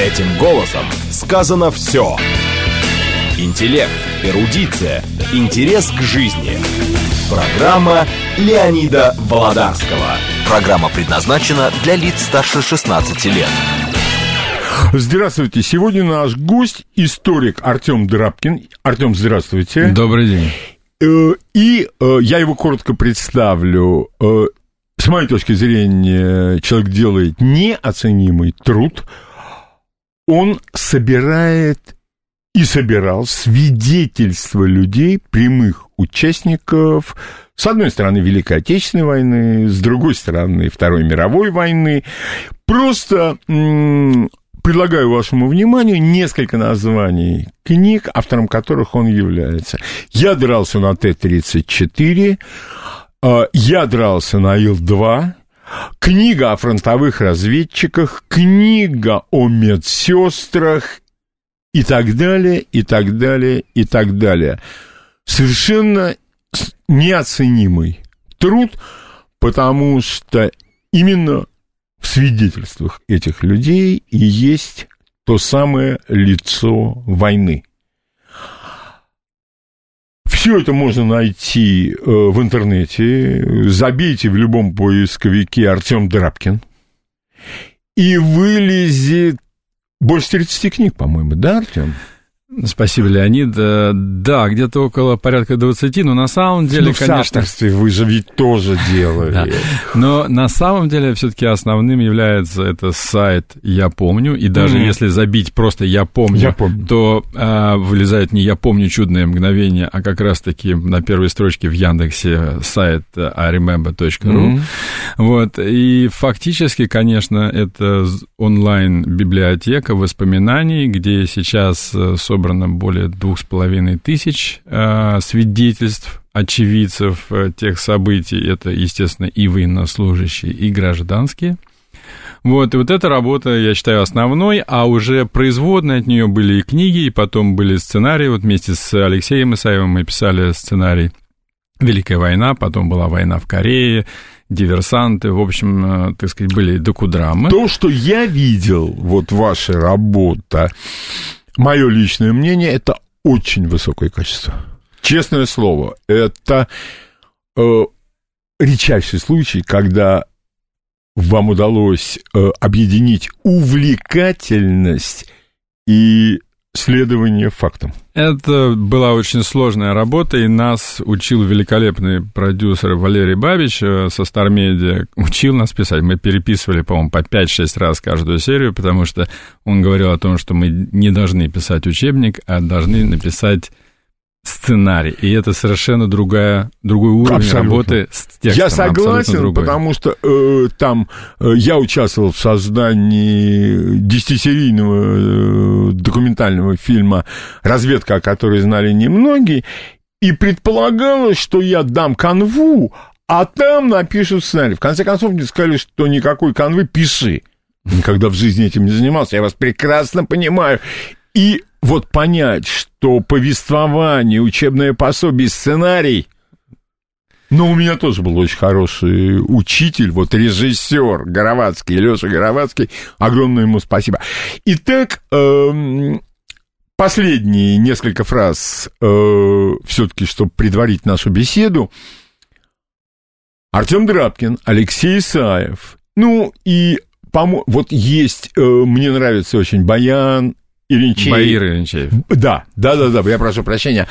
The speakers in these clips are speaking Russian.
Этим голосом сказано все. Интеллект, эрудиция, интерес к жизни. Программа Леонида Володарского. Программа предназначена для лиц старше 16 лет. Здравствуйте. Сегодня наш гость историк Артем Драбкин. Артем, здравствуйте. Добрый день. Э, и э, я его коротко представлю. Э, с моей точки зрения, человек делает неоценимый труд. Он собирает и собирал свидетельства людей, прямых участников, с одной стороны, Великой Отечественной войны, с другой стороны, Второй мировой войны. Просто предлагаю вашему вниманию несколько названий книг, автором которых он является. «Я дрался на Т-34», а, «Я дрался на Ил-2», книга о фронтовых разведчиках, книга о медсестрах и так далее, и так далее, и так далее. Совершенно неоценимый труд, потому что именно в свидетельствах этих людей и есть то самое лицо войны. Все это можно найти э, в интернете. Забейте в любом поисковике Артем Драбкин. И вылезет больше 30 книг, по-моему, да, Артем? Спасибо, Леонид. Э, да, где-то около порядка 20, но на самом деле, ну, конечно... В вы же ведь тоже делали. Да. Но на самом деле все-таки основным является это сайт «Я помню», и даже mm-hmm. если забить просто «Я помню», я помню. то а, вылезает не «Я помню чудное мгновение», а как раз-таки на первой строчке в Яндексе сайт iRemember.ru. Mm-hmm. Вот, и фактически, конечно, это онлайн-библиотека воспоминаний, где сейчас, собственно, собрано более двух с половиной тысяч э, свидетельств очевидцев э, тех событий. Это, естественно, и военнослужащие, и гражданские. Вот, и вот эта работа, я считаю, основной, а уже производные от нее были и книги, и потом были сценарии. Вот вместе с Алексеем Исаевым мы писали сценарий «Великая война», потом была война в Корее, диверсанты, в общем, э, так сказать, были докудрамы. То, что я видел, вот ваша работа, мое личное мнение, это очень высокое качество. Честное слово, это э, редчайший случай, когда вам удалось э, объединить увлекательность и следование фактам. Это была очень сложная работа, и нас учил великолепный продюсер Валерий Бабич э, со Media. Учил нас писать. Мы переписывали, по-моему, по 5-6 раз каждую серию, потому что он говорил о том, что мы не должны писать учебник, а должны написать сценарий, и это совершенно другая, другой уровень абсолютно. работы с текстом. Я согласен, потому что э, там э, я участвовал в создании десятисерийного э, документального фильма «Разведка», о которой знали немногие, и предполагалось, что я дам канву, а там напишут сценарий. В конце концов, мне сказали, что никакой канвы пиши. Никогда в жизни этим не занимался, я вас прекрасно понимаю. И вот понять, что повествование, учебное пособие, сценарий... Но у меня тоже был очень хороший учитель, вот режиссер Горовацкий, Леша Горовацкий. Огромное ему спасибо. Итак, эм, последние несколько фраз, э, все-таки, чтобы предварить нашу беседу. Артем Драбкин, Алексей Исаев. Ну и вот есть, э, мне нравится очень Баян, Иринчеев. Баир Иринчеев. Да, да, да, да, я прошу прощения.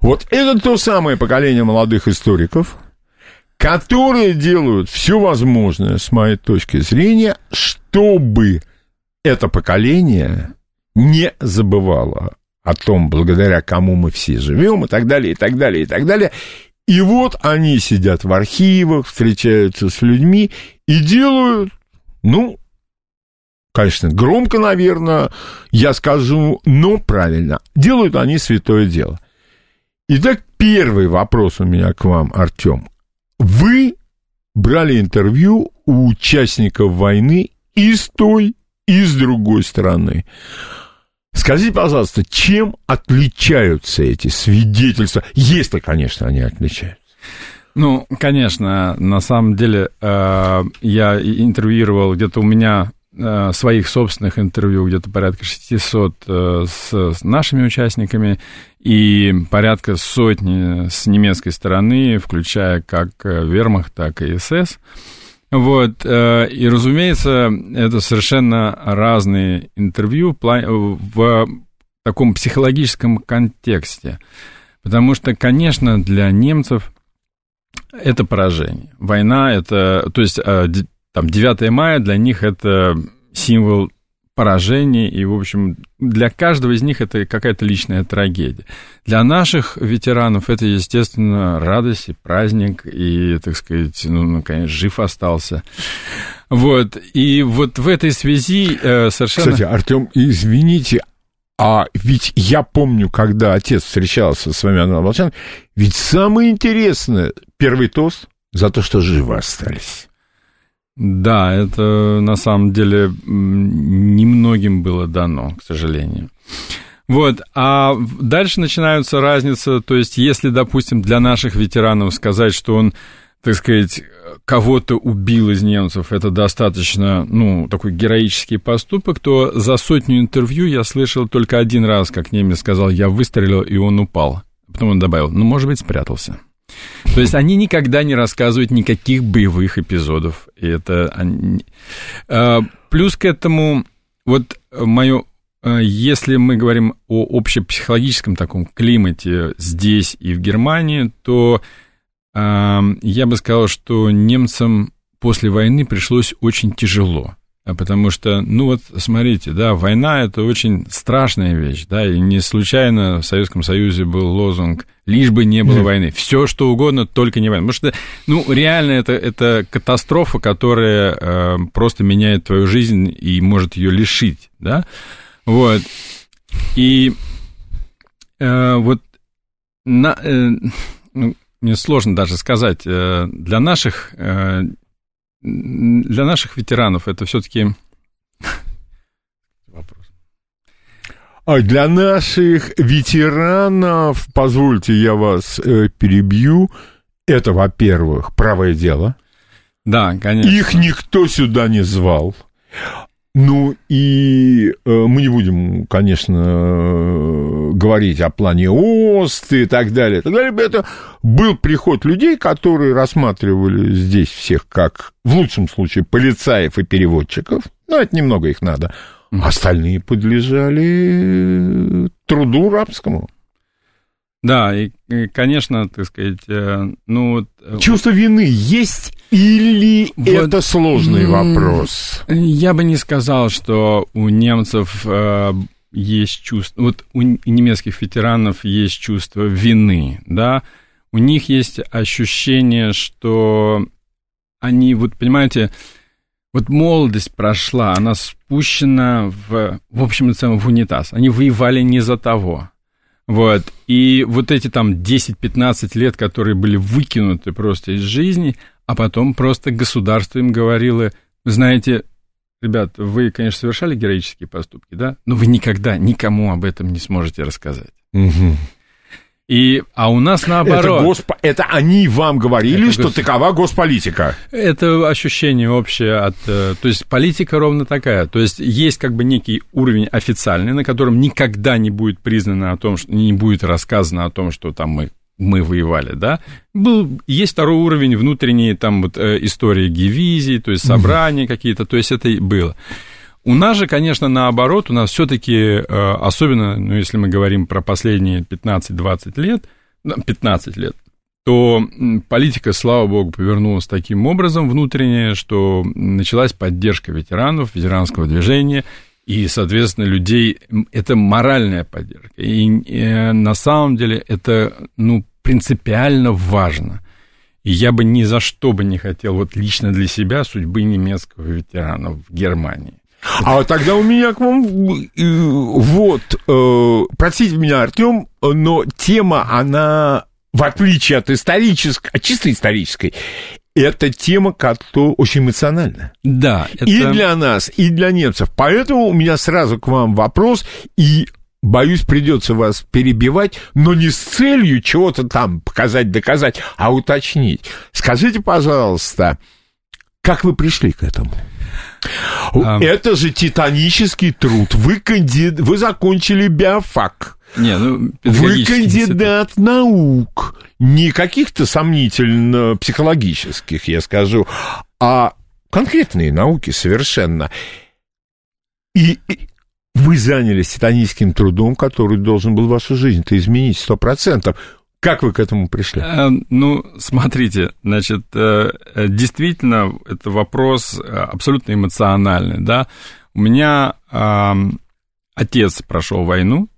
Вот это то самое поколение молодых историков, которые делают все возможное, с моей точки зрения, чтобы это поколение не забывало о том, благодаря кому мы все живем, и так далее, и так далее, и так далее. И вот они сидят в архивах, встречаются с людьми и делают, ну, Конечно, громко, наверное, я скажу, но правильно. Делают они святое дело. Итак, первый вопрос у меня к вам, Артем. Вы брали интервью у участников войны и с той, и с другой стороны. Скажите, пожалуйста, чем отличаются эти свидетельства, если, конечно, они отличаются? Ну, конечно, на самом деле, э, я интервьюировал где-то у меня своих собственных интервью, где-то порядка 600 э, с, с нашими участниками и порядка сотни с немецкой стороны, включая как Вермахт, так и СС. Вот, и, разумеется, это совершенно разные интервью в таком психологическом контексте. Потому что, конечно, для немцев это поражение. Война это, то есть там 9 мая для них это символ поражения, и, в общем, для каждого из них это какая-то личная трагедия. Для наших ветеранов это, естественно, радость и праздник, и, так сказать, ну, наконец, жив остался. Вот, и вот в этой связи э, совершенно... Кстати, Артем, извините, а ведь я помню, когда отец встречался с вами, Анна Молчан, ведь самое интересное, первый тост за то, что живы остались. Да, это на самом деле немногим было дано, к сожалению. Вот, а дальше начинаются разницы, то есть если, допустим, для наших ветеранов сказать, что он, так сказать, кого-то убил из немцев, это достаточно, ну, такой героический поступок, то за сотню интервью я слышал только один раз, как немец сказал, я выстрелил, и он упал. Потом он добавил, ну, может быть, спрятался. То есть они никогда не рассказывают никаких боевых эпизодов. И это они... А, плюс к этому, вот мое а, если мы говорим о общепсихологическом таком климате здесь и в Германии, то э, я бы сказал, что немцам после войны пришлось очень тяжело. А потому что, ну вот, смотрите, да, война – это очень страшная вещь, да, и не случайно в Советском Союзе был лозунг «лишь бы не было войны». Все что угодно, только не война. Потому что, ну, реально это, это катастрофа, которая э, просто меняет твою жизнь и может ее лишить, да, вот. И э, вот на, э, ну, мне сложно даже сказать, э, для наших э, для наших ветеранов это все-таки вопрос. А для наших ветеранов, позвольте, я вас э, перебью, это, во-первых, правое дело. Да, конечно. Их никто сюда не звал. Ну и э, мы не будем, конечно, э, говорить о плане ОСТ и так далее. И так далее. Это был приход людей, которые рассматривали здесь всех как, в лучшем случае, полицаев и переводчиков. Ну, это немного их надо. Остальные подлежали труду рабскому. Да, и, и конечно, так сказать, э, ну... Э, Чувство вины есть или вот, это сложный вопрос? Я бы не сказал, что у немцев э, есть чувство... Вот у немецких ветеранов есть чувство вины, да? У них есть ощущение, что они, вот понимаете, вот молодость прошла, она спущена в, в общем и целом в унитаз. Они воевали не за того. Вот. И вот эти там 10-15 лет, которые были выкинуты просто из жизни, а потом просто государство им говорило, знаете, ребят, вы, конечно, совершали героические поступки, да, но вы никогда никому об этом не сможете рассказать. Угу. И, а у нас наоборот. Это, госп... это они вам говорили, это что гос... такова госполитика. Это ощущение общее от... Э, то есть политика ровно такая. То есть есть как бы некий уровень официальный, на котором никогда не будет признано о том, что не будет рассказано о том, что там мы мы воевали, да, был, есть второй уровень внутренней там вот э, истории дивизий, то есть собрания mm-hmm. какие-то, то есть это было. У нас же, конечно, наоборот, у нас все-таки, э, особенно, ну, если мы говорим про последние 15-20 лет, 15 лет, то политика, слава богу, повернулась таким образом внутренне, что началась поддержка ветеранов, ветеранского движения, и, соответственно, людей, это моральная поддержка. И, э, на самом деле это, ну, принципиально важно. И я бы ни за что бы не хотел вот лично для себя судьбы немецкого ветерана в Германии. А тогда у меня к вам вот, э, простите меня, Артем, но тема, она, в отличие от исторической, от чисто исторической, это тема, которая очень эмоциональна. Да. Это... И для нас, и для немцев. Поэтому у меня сразу к вам вопрос, и Боюсь, придется вас перебивать, но не с целью чего-то там показать, доказать, а уточнить. Скажите, пожалуйста, как вы пришли к этому? Это же титанический труд. Вы, кандид... Вы закончили биофак. Не, ну, Вы кандидат наук. Не каких-то сомнительно психологических, я скажу, а конкретные науки совершенно. И, вы занялись титаническим трудом, который должен был вашу жизнь-то изменить сто процентов. Как вы к этому пришли? Э, ну, смотрите, значит, э, э, действительно, это вопрос абсолютно эмоциональный, да. У меня отец прошел войну.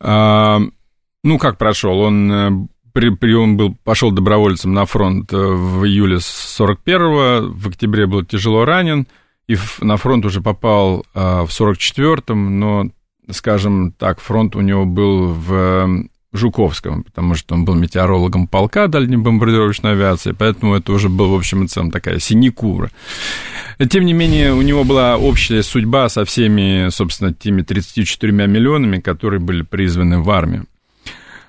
Ну, как прошел? Он при, при, он был, пошел добровольцем на фронт в июле 41-го, в октябре был тяжело ранен, и на фронт уже попал в 44-м, но, скажем так, фронт у него был в Жуковском, потому что он был метеорологом полка дальней бомбардировочной авиации, поэтому это уже был, в общем и целом, такая синекура. Тем не менее, у него была общая судьба со всеми, собственно, теми 34 миллионами, которые были призваны в армию.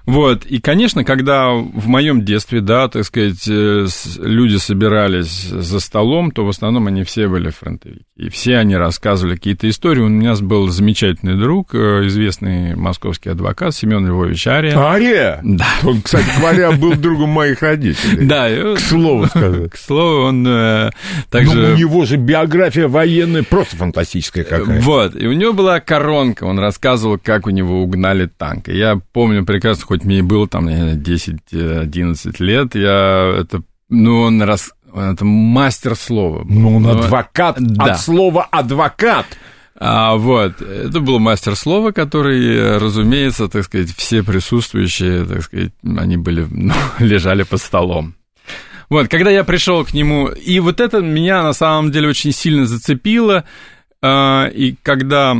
Вот, и, конечно, когда в моем детстве, да, так сказать, э, люди собирались за столом, то в основном они все были фронтовики. И все они рассказывали какие-то истории. У меня был замечательный друг, э, известный московский адвокат Семен Львович Ария. Ария? Да. Он, кстати говоря, был другом моих родителей. Да. К слову сказать. К слову, он э, также... Ну, у него же биография военная просто фантастическая какая. Вот, и у него была коронка, он рассказывал, как у него угнали танк. И я помню прекрасно, хоть мне было там 10-11 лет, я это, ну, он раз, это мастер слова. Ну, он Но, адвокат, да. от слова адвокат. А, вот, это был мастер слова, который, разумеется, так сказать, все присутствующие, так сказать, они были, ну, лежали под столом. Вот, когда я пришел к нему, и вот это меня на самом деле очень сильно зацепило, а, и когда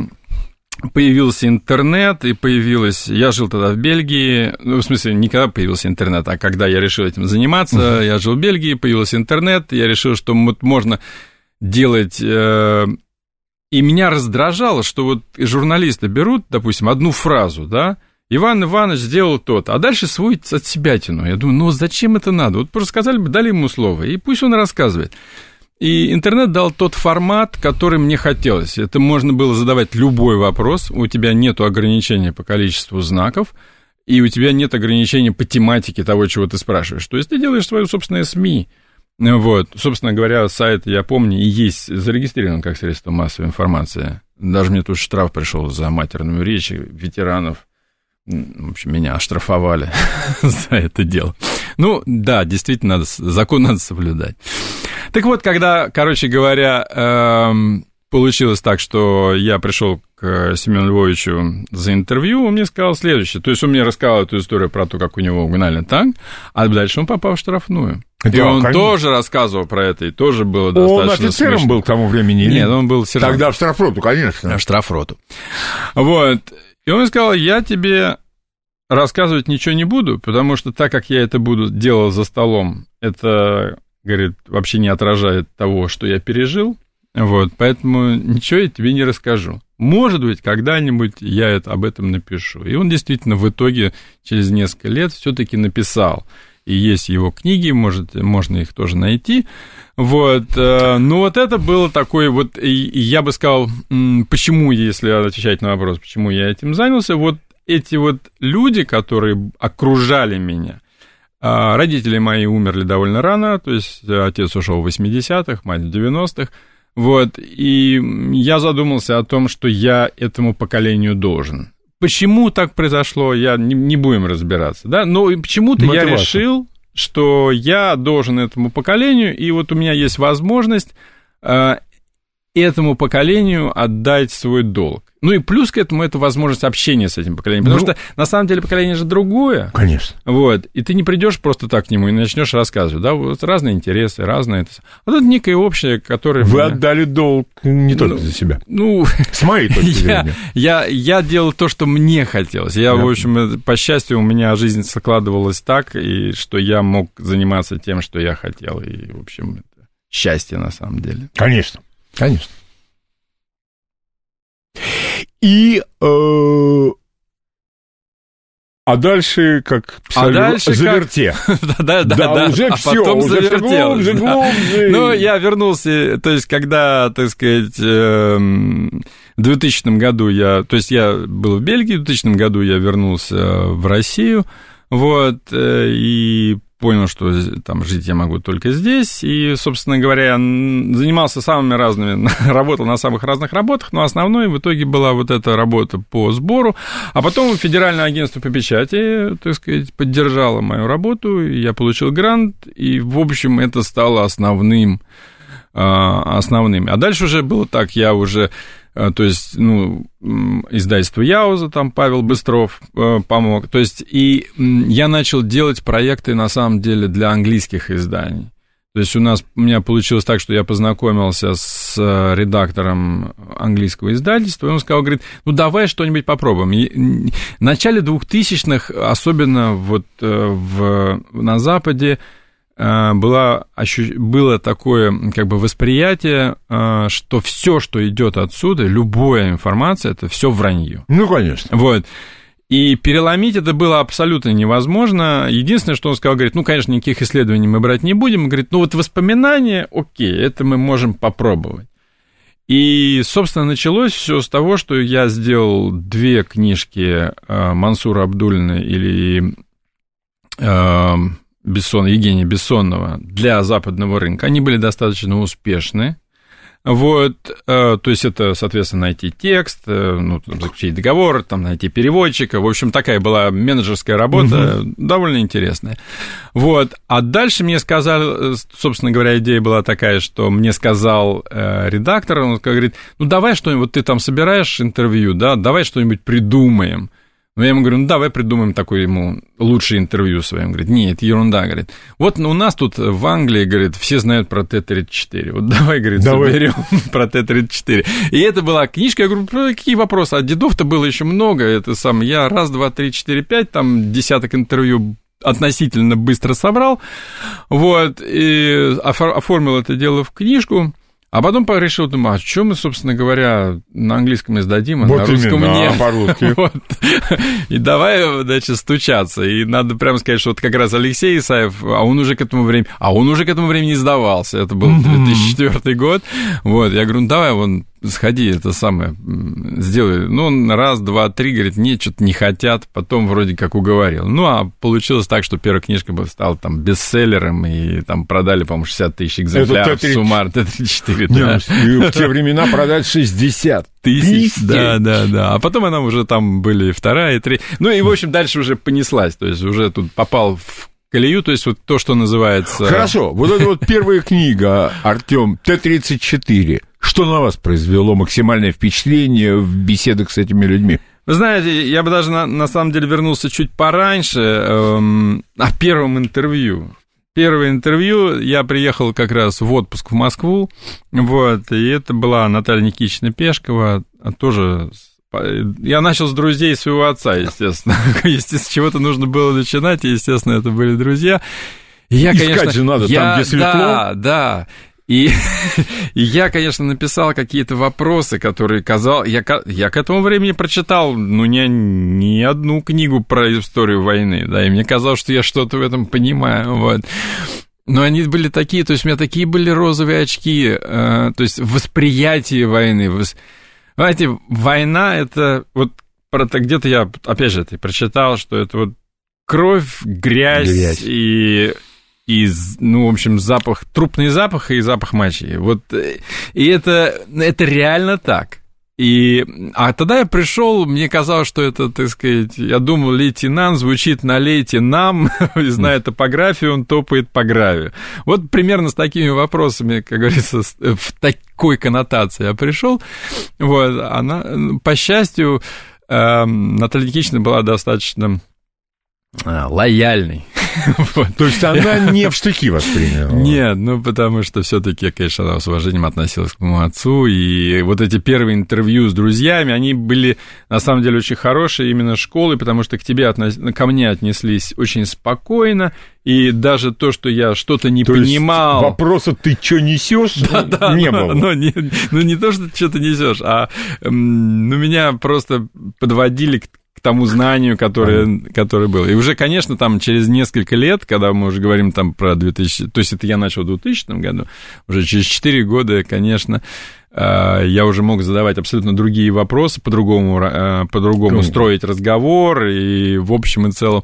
появился интернет, и появилась... Я жил тогда в Бельгии, ну, в смысле, не когда появился интернет, а когда я решил этим заниматься, я жил в Бельгии, появился интернет, я решил, что можно делать... Э, и меня раздражало, что вот журналисты берут, допустим, одну фразу, да, Иван Иванович сделал тот, а дальше свой от себя тяну. Я думаю, ну зачем это надо? Вот просто сказали бы, дали ему слово, и пусть он рассказывает. И интернет дал тот формат, который мне хотелось. Это можно было задавать любой вопрос, у тебя нет ограничения по количеству знаков, и у тебя нет ограничения по тематике того, чего ты спрашиваешь. То есть ты делаешь свою собственную СМИ. Вот, собственно говоря, сайт, я помню, и есть зарегистрирован как средство массовой информации. Даже мне тут штраф пришел за матерную речь ветеранов. В общем, меня оштрафовали за это дело. Ну, да, действительно, надо, закон надо соблюдать. Так вот, когда, короче говоря, эм, получилось так, что я пришел к Семену Львовичу за интервью, он мне сказал следующее. То есть он мне рассказал эту историю про то, как у него угнали танк, а дальше он попал в штрафную. Да, и он конечно. тоже рассказывал про это, и тоже было достаточно Он офицером смешно. был к тому времени? Или? Нет, он был сержантом. Тогда в штрафроту, конечно. В штрафроту. Вот. И он сказал, я тебе рассказывать ничего не буду, потому что так как я это буду делать за столом, это говорит, вообще не отражает того, что я пережил, вот, поэтому ничего я тебе не расскажу. Может быть, когда-нибудь я это, об этом напишу. И он действительно в итоге через несколько лет все-таки написал. И есть его книги, может, можно их тоже найти. Вот, э, ну вот это было такое вот, я бы сказал, почему, если отвечать на вопрос, почему я этим занялся, вот эти вот люди, которые окружали меня, а, родители мои умерли довольно рано, то есть э, отец ушел в 80-х, мать в 90-х. Вот, и я задумался о том, что я этому поколению должен. Почему так произошло, я не, не будем разбираться, да, но почему-то я решил, что я должен этому поколению, и вот у меня есть возможность э, этому поколению отдать свой долг. Ну и плюс к этому это возможность общения с этим поколением. Потому ну, что на самом деле поколение же другое. Конечно. Вот. И ты не придешь просто так к нему и начнешь рассказывать. Да, вот разные интересы, разные. А тут некое общее, которое. Вы меня... отдали долг не только ну, за себя. Ну, с моей точки зрения. Я, я, я делал то, что мне хотелось. Я, да. в общем, по счастью, у меня жизнь складывалась так, и что я мог заниматься тем, что я хотел. И, в общем, это счастье на самом деле. Конечно. Конечно. И э, А дальше, как писали, а дальше заверте. Как... да, да, да, да. уже а все, потом уже завертел, глубже, глубже. Ну, я вернулся, то есть, когда, так сказать, эм, в 2000 году я, то есть, я был в Бельгии, в 2000 году я вернулся в Россию, вот, э, и понял, что там жить я могу только здесь, и, собственно говоря, занимался самыми разными, работал на самых разных работах, но основной в итоге была вот эта работа по сбору, а потом Федеральное агентство по печати, так сказать, поддержало мою работу, я получил грант, и, в общем, это стало основным, а, основным. А дальше уже было так, я уже то есть, ну, издательство Яуза, там Павел Быстров э, помог, то есть, и я начал делать проекты, на самом деле, для английских изданий. То есть у нас, у меня получилось так, что я познакомился с э, редактором английского издательства, и он сказал, говорит, ну давай что-нибудь попробуем. И в начале 2000-х, особенно вот в, на Западе, Э, была, было такое как бы восприятие, э, что все, что идет отсюда, любая информация, это все вранье. Ну, конечно. Вот. И переломить это было абсолютно невозможно. Единственное, что он сказал, говорит, ну, конечно, никаких исследований мы брать не будем. Он говорит, ну, вот воспоминания, окей, это мы можем попробовать. И, собственно, началось все с того, что я сделал две книжки э, Мансура Абдулина или Бессон, Евгения Бессонова для западного рынка, они были достаточно успешны. Вот, э, то есть это, соответственно, найти текст, э, ну, там, заключить договор, там, найти переводчика. В общем, такая была менеджерская работа, угу. довольно интересная. Вот, а дальше мне сказали, собственно говоря, идея была такая, что мне сказал э, редактор, он говорит, ну, давай что-нибудь, вот ты там собираешь интервью, да, давай что-нибудь придумаем. Ну, я ему говорю, ну, давай придумаем такое ему лучшее интервью своим. Говорит, нет, ерунда, говорит. Вот у нас тут в Англии, говорит, все знают про Т-34. Вот давай, говорит, давай. соберем про Т-34. И это была книжка, я говорю, какие вопросы? А дедов-то было еще много. Это сам, я раз, два, три, четыре, пять, там десяток интервью относительно быстро собрал. Вот, и оформил это дело в книжку. А потом решил, думаю, а что мы, собственно говоря, на английском издадим, а вот на русском именно, нет. А по-русски. вот. И давай, значит, стучаться. И надо прямо сказать, что вот как раз Алексей Исаев, а он уже к этому времени, а он уже к этому времени сдавался. Это был 2004 год. Вот, я говорю, ну давай, вон, сходи, это самое, сделай. Ну, он раз, два, три, говорит, нет, что-то не хотят, потом вроде как уговорил. Ну, а получилось так, что первая книжка стала там бестселлером, и там продали, по-моему, 60 тысяч экземпляров это суммар Т-34. Да. в те времена продать 60 тысяч. Да, да, да. А потом она уже там были вторая и третья. Ну, и, в общем, дальше уже понеслась, то есть уже тут попал в колею, то есть вот то, что называется... Хорошо, вот эта вот первая книга, Артем, Т-34. Что на вас произвело максимальное впечатление в беседах с этими людьми? Вы знаете, я бы даже на, на самом деле вернулся чуть пораньше эм, о первом интервью. Первое интервью я приехал как раз в отпуск в Москву, вот, и это была Наталья Никитична Пешкова, а тоже я начал с друзей своего отца, естественно. Естественно, с чего-то нужно было начинать, и, естественно, это были друзья. И я, Искать конечно, же надо я, там, где светло. Да, да. И, и я, конечно, написал какие-то вопросы, которые казал... Я, я к этому времени прочитал, ну, не, не одну книгу про историю войны, да, и мне казалось, что я что-то в этом понимаю, вот. Но они были такие, то есть у меня такие были розовые очки, э, то есть восприятие войны. Вос... Знаете, война это вот где-то я, опять же, это прочитал, что это вот кровь, грязь, грязь. и и, ну, в общем, запах, трупный запах и запах мочи. Вот, э, и это, это реально так. И, а тогда я пришел, мне казалось, что это, так сказать, я думал, лейтенант звучит на лейте нам, зная топографию, он топает по гравию. Вот примерно с такими вопросами, как говорится, в такой коннотации я пришел. Вот, она, по счастью, эм, Наталья Никитична была достаточно лояльный. вот. То есть она не в штыки восприняла? Нет, ну потому что все таки конечно, она с уважением относилась к моему отцу, и вот эти первые интервью с друзьями, они были на самом деле очень хорошие именно школы, потому что к тебе, относ... ко мне отнеслись очень спокойно, и даже то, что я что-то не то понимал... Есть вопроса «ты что несешь?» да, да, не но, было. Но не, ну, не то, что ты что-то несешь, а ну, меня просто подводили к тому знанию, которое, которое было. И уже, конечно, там через несколько лет, когда мы уже говорим там про 2000, то есть это я начал в 2000 году, уже через 4 года, конечно, э, я уже мог задавать абсолютно другие вопросы, по-другому, э, по-другому строить разговор, и в общем и целом.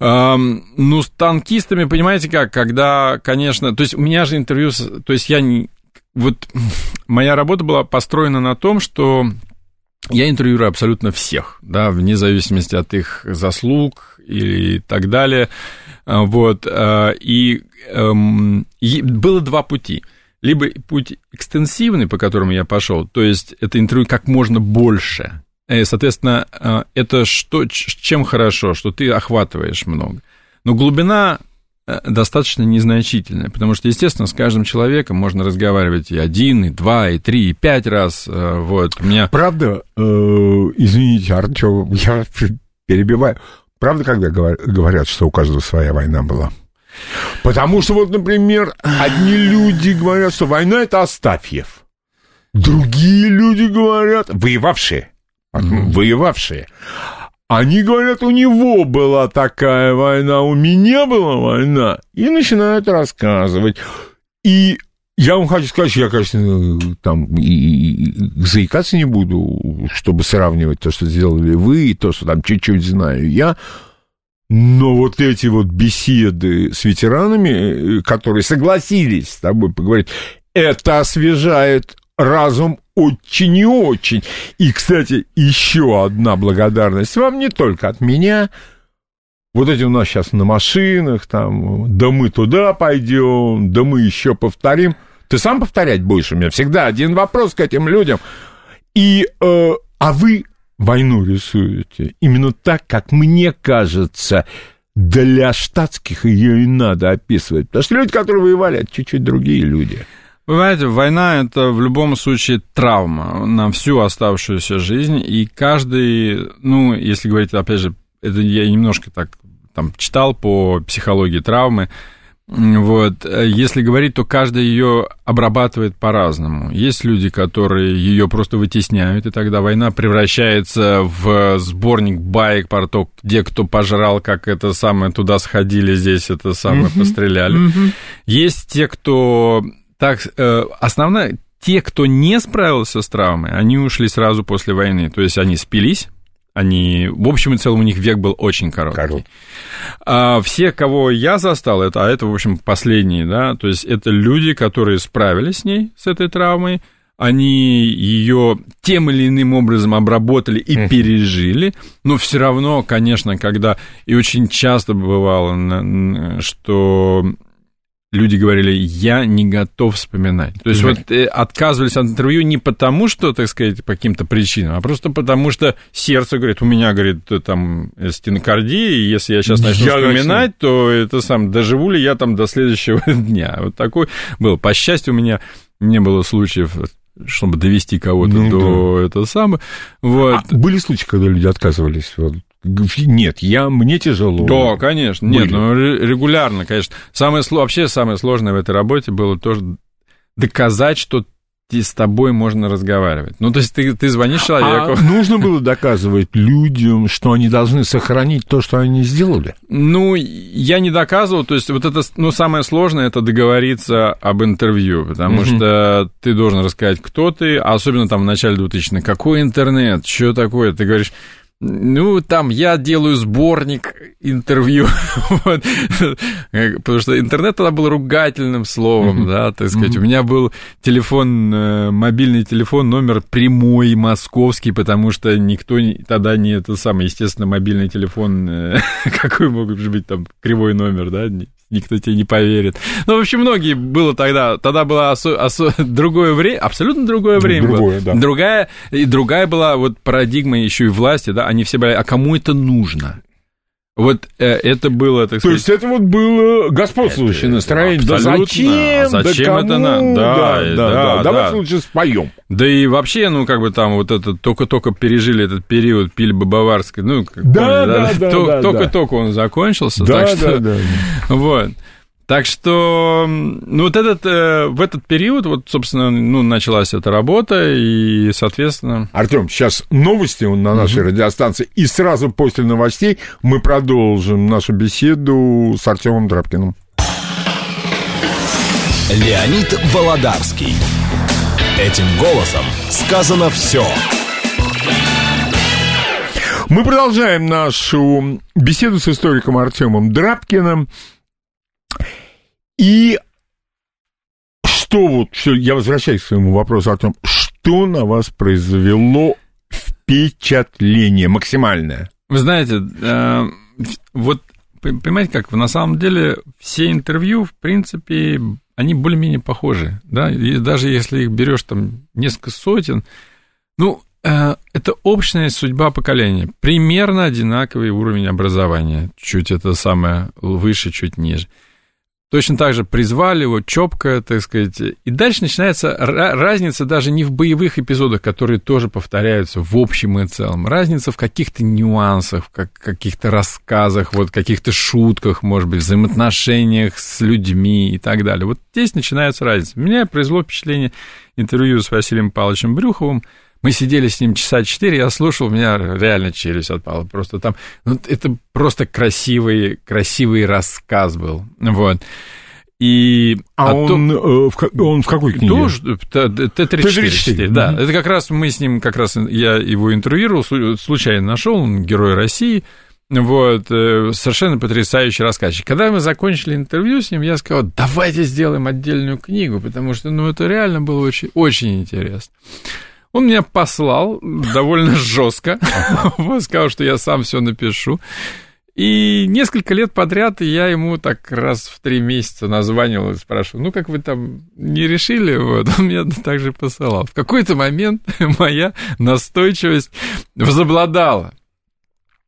Ну, с танкистами, понимаете как, когда, конечно, то есть у меня же интервью, то есть я не, вот моя работа была построена на том, что я интервьюирую абсолютно всех, да, вне зависимости от их заслуг и так далее, а, вот, а, и, эм, и было два пути. Либо путь экстенсивный, по которому я пошел, то есть это интервью как можно больше, и, соответственно, а, это что, чем хорошо, что ты охватываешь много. Но глубина достаточно незначительная, потому что, естественно, с каждым человеком можно разговаривать и один, и два, и три, и пять раз. Э, вот. У меня... Правда, э, извините, Артем, я перебиваю. Правда, когда говорят, что у каждого своя война была? Потому что вот, например, одни люди говорят, что война это Астафьев. Другие люди говорят, воевавшие, mm-hmm. воевавшие. Они говорят, у него была такая война, у меня была война. И начинают рассказывать. И я вам хочу сказать, я, конечно, там и, и, заикаться не буду, чтобы сравнивать то, что сделали вы, и то, что там чуть-чуть знаю я. Но вот эти вот беседы с ветеранами, которые согласились с тобой поговорить, это освежает разум очень и очень. И, кстати, еще одна благодарность вам не только от меня. Вот эти у нас сейчас на машинах, там, да мы туда пойдем, да мы еще повторим. Ты сам повторять будешь? У меня всегда один вопрос к этим людям. И, э, а вы войну рисуете именно так, как мне кажется, для штатских ее и надо описывать. Потому что люди, которые воевали, это чуть-чуть другие люди. Вы знаете, война – это в любом случае травма на всю оставшуюся жизнь, и каждый, ну, если говорить, опять же, это я немножко так там читал по психологии травмы, вот, если говорить, то каждый ее обрабатывает по-разному. Есть люди, которые ее просто вытесняют, и тогда война превращается в сборник баек, порток, где кто пожрал, как это самое, туда сходили, здесь это самое, mm-hmm. постреляли. Mm-hmm. Есть те, кто так, э, основная, те, кто не справился с травмой, они ушли сразу после войны. То есть они спились, они, в общем и целом, у них век был очень короткий. Корот. А все, кого я застал, это, а это, в общем, последние, да, то есть это люди, которые справились с ней, с этой травмой, они ее тем или иным образом обработали и пережили, но все равно, конечно, когда и очень часто бывало, что люди говорили, я не готов вспоминать. То есть вот э, отказывались от интервью не потому, что, так сказать, по каким-то причинам, а просто потому, что сердце говорит, у меня, говорит, там стенокардия, и если я сейчас начну я вспоминать, то это сам, доживу ли я там до следующего дня. Вот такой был. По счастью, у меня не было случаев чтобы довести кого-то ну, до да. этого самого. Вот. А были случаи, когда люди отказывались вот, нет, я, мне тяжело. Да, конечно. Были. Нет, ну регулярно, конечно. Самое, вообще самое сложное в этой работе было тоже доказать, что с тобой можно разговаривать. Ну, то есть ты, ты звонишь человеку... А нужно было доказывать людям, что они должны сохранить то, что они сделали? Ну, я не доказывал. То есть вот это, ну, самое сложное, это договориться об интервью, потому угу. что ты должен рассказать, кто ты, а особенно там в начале 2000-х, какой интернет, что такое. Ты говоришь, ну, там я делаю сборник интервью, вот. потому что интернет тогда был ругательным словом, да, так сказать. У меня был телефон, э, мобильный телефон, номер прямой, московский, потому что никто тогда не это самое, естественно, мобильный телефон, э, какой мог быть там кривой номер, да, никто тебе не поверит. Ну, в общем, многие было тогда, тогда было осо, осо, другое время, абсолютно другое время другое, было. Да. Другая, и другая была вот парадигма еще и власти, да, они все были, а кому это нужно? Вот э, это было, так сказать... То есть это вот было господствующее это, настроение. Да зачем? А зачем да это надо? Да, да, да, да, да. Давайте лучше споем. Да и вообще, ну, как бы там вот это только-только пережили этот период пильбы Баварской, ну, да, помните, да, да, да, только-только он закончился, да, так что... Да, да, да. Вот. Так что, ну, вот этот, э, в этот период, вот, собственно, ну, началась эта работа, и, соответственно... Артем, сейчас новости на нашей угу. радиостанции, и сразу после новостей мы продолжим нашу беседу с Артемом Драбкиным. Леонид Володарский. Этим голосом сказано все. Мы продолжаем нашу беседу с историком Артемом Драбкиным. И что вот, все, я возвращаюсь к своему вопросу о том, что на вас произвело впечатление максимальное? Вы знаете, э, вот понимаете как, на самом деле все интервью, в принципе, они более-менее похожи, да, и даже если их берешь там несколько сотен, ну, э, это общая судьба поколения, примерно одинаковый уровень образования, чуть это самое выше, чуть ниже. Точно так же призвали его, чопка, так сказать. И дальше начинается разница даже не в боевых эпизодах, которые тоже повторяются в общем и целом. Разница в каких-то нюансах, в каких-то рассказах, вот каких-то шутках, может быть, взаимоотношениях с людьми и так далее. Вот здесь начинается разница. Меня произвело впечатление интервью с Василием Павловичем Брюховым, мы сидели с ним часа четыре, я слушал, у меня реально челюсть отпала. Просто там, ну, это просто красивый, красивый рассказ был. Вот. И, а, а он, э, в, он в какой книге? Тоже, Т-34, да. Mm-hmm. Это как раз мы с ним, как раз я его интервьюировал, случайно нашел, он герой России, вот, э, совершенно потрясающий рассказчик. Когда мы закончили интервью с ним, я сказал, давайте сделаем отдельную книгу, потому что, ну, это реально было очень, очень интересно. Он меня послал довольно жестко, сказал, что я сам все напишу. И несколько лет подряд я ему так раз в три месяца названивал и спрашивал, ну, как вы там не решили? Вот, он меня также посылал. В какой-то момент моя настойчивость возобладала.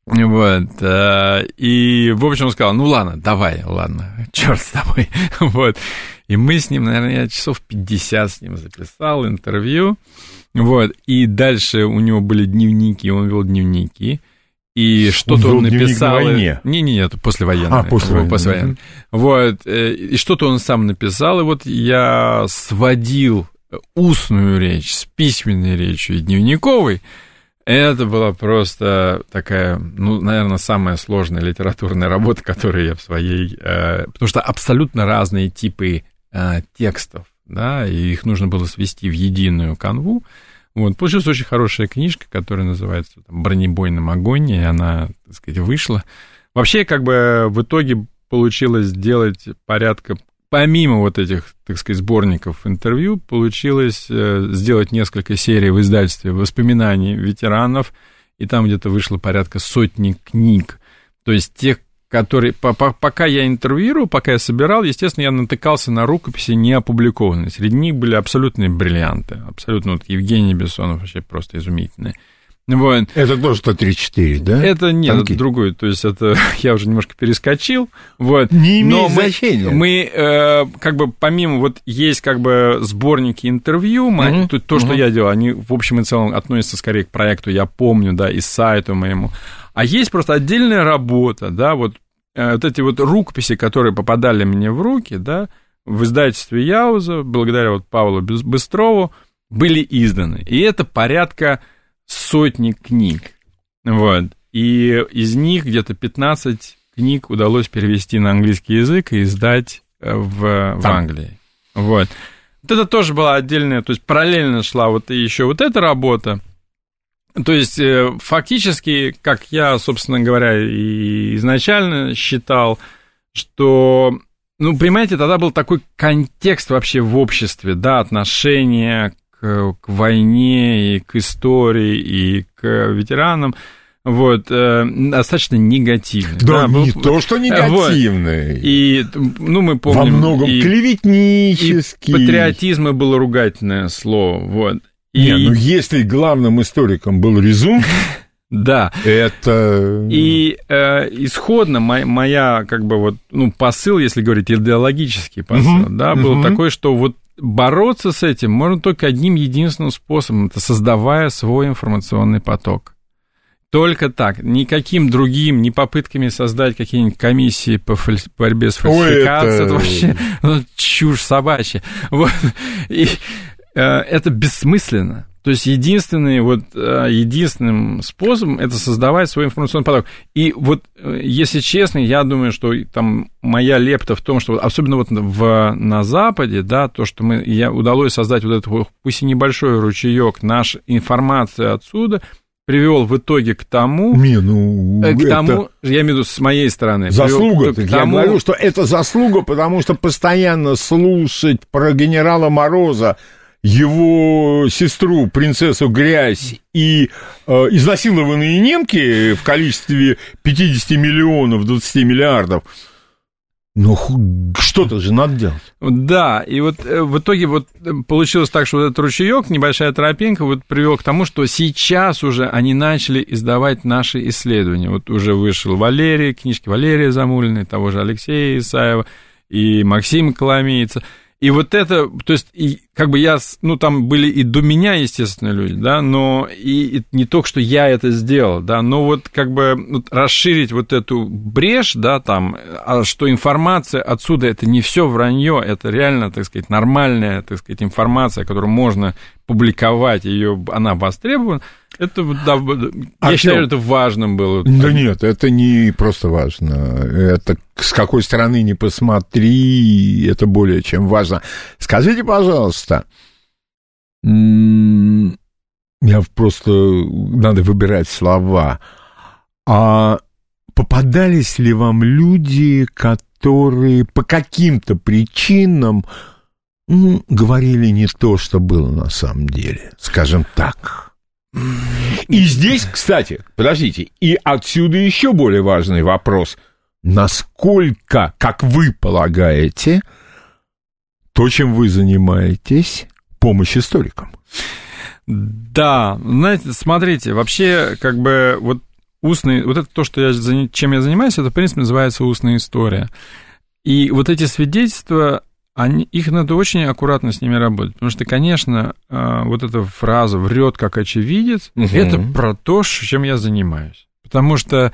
Вот. Э, и, в общем, он сказал, ну, ладно, давай, ладно, черт с тобой. Вот. И мы с ним, наверное, я часов 50 с ним записал интервью. Вот, и дальше у него были дневники, он вел дневники, и что-то он, он написал... На войне. Не, не, нет, послевоенное. А, послевоенное. послевоенное. Вот, э, и что-то он сам написал, и вот я сводил устную речь с письменной речью и дневниковой, это была просто такая, ну, наверное, самая сложная литературная работа, которую я в своей... Э, потому что абсолютно разные типы э, текстов да, и их нужно было свести в единую канву. Вот, получилась очень хорошая книжка, которая называется там, «Бронебойным огонь», и она, так сказать, вышла. Вообще, как бы в итоге получилось сделать порядка, помимо вот этих, так сказать, сборников интервью, получилось э, сделать несколько серий в издательстве воспоминаний ветеранов, и там где-то вышло порядка сотни книг. То есть тех который, пока я интервьюировал, пока я собирал, естественно, я натыкался на рукописи не опубликованные. Среди них были абсолютные бриллианты. Абсолютно, вот Евгений Бессонов вообще просто изумительный. Вот. Это тоже 134, да? Это нет, Танки. это другой. То есть это я уже немножко перескочил. Вот. Не имеет Но значения. Мы, мы э, как бы помимо вот есть как бы сборники интервью, мы, угу. то, то, что угу. я делал, они в общем и целом относятся скорее к проекту, я помню, да, и сайту моему. А есть просто отдельная работа, да, вот вот эти вот рукописи, которые попадали мне в руки, да, в издательстве Яуза, благодаря вот Павлу Быстрову, были изданы. И это порядка сотни книг. Вот. И из них где-то 15 книг удалось перевести на английский язык и издать э, в, в Англии. Вот. Вот это тоже была отдельная, то есть параллельно шла вот еще вот эта работа, то есть, э, фактически, как я, собственно говоря, и изначально считал, что, ну, понимаете, тогда был такой контекст вообще в обществе, да, отношения к, к войне и к истории и к ветеранам, вот, э, достаточно негативный. Да, да не был, то, что негативный. Вот. И, ну, мы помним... Во многом и, клеветнический. И патриотизм было ругательное слово, вот. И... Не, ну если главным историком был Резун, да. Это... И э, исходно моя, моя, как бы вот, ну, посыл, если говорить идеологический посыл, uh-huh, да, был uh-huh. такой, что вот бороться с этим можно только одним единственным способом, это создавая свой информационный поток. Только так. Никаким другим, ни попытками создать какие-нибудь комиссии по фаль... борьбе с фальсификацией. Ой, это... это вообще ну, чушь собачья. Вот. И это бессмысленно. То есть единственный, вот, э, единственным способом это создавать свой информационный поток. И вот, э, если честно, я думаю, что там моя лепта в том, что особенно вот в, на Западе, да, то, что мы, я, удалось создать вот этот, пусть и небольшой ручеек, наша информация отсюда, привел в итоге к тому, Не, ну, э, к тому, я имею в виду с моей стороны. Заслуга, к, к тому... я говорю, что это заслуга, потому что постоянно слушать про генерала Мороза, его сестру, принцессу Грязь и э, изнасилованные немки в количестве 50 миллионов, 20 миллиардов, ну, что-то же надо делать. Да, и вот э, в итоге вот э, получилось так, что вот этот ручеек, небольшая тропинка, вот привел к тому, что сейчас уже они начали издавать наши исследования. Вот уже вышел Валерий, книжки Валерия Замулиной, того же Алексея Исаева и Максим Коломейца – и вот это, то есть, и, как бы я, ну, там были и до меня, естественно, люди, да, но и, и не только, что я это сделал, да, но вот как бы вот, расширить вот эту брешь, да, там, а что информация отсюда, это не все вранье, это реально, так сказать, нормальная, так сказать, информация, которую можно публиковать, ее, она востребована, это, да, а я считаю, это важным было. Да нет, это не просто важно. Это с какой стороны не посмотри, это более чем важно. Скажите, пожалуйста, я просто надо выбирать слова. А попадались ли вам люди, которые по каким-то причинам говорили не то, что было на самом деле, скажем так? И здесь, кстати, подождите, и отсюда еще более важный вопрос. Насколько, как вы полагаете, то, чем вы занимаетесь, помощь историкам? Да, знаете, смотрите, вообще, как бы, вот устный, вот это то, что я, чем я занимаюсь, это, в принципе, называется устная история. И вот эти свидетельства, они, их надо очень аккуратно с ними работать, потому что, конечно, а, вот эта фраза «врет как очевидец» угу. это про то, чем я занимаюсь. Потому что,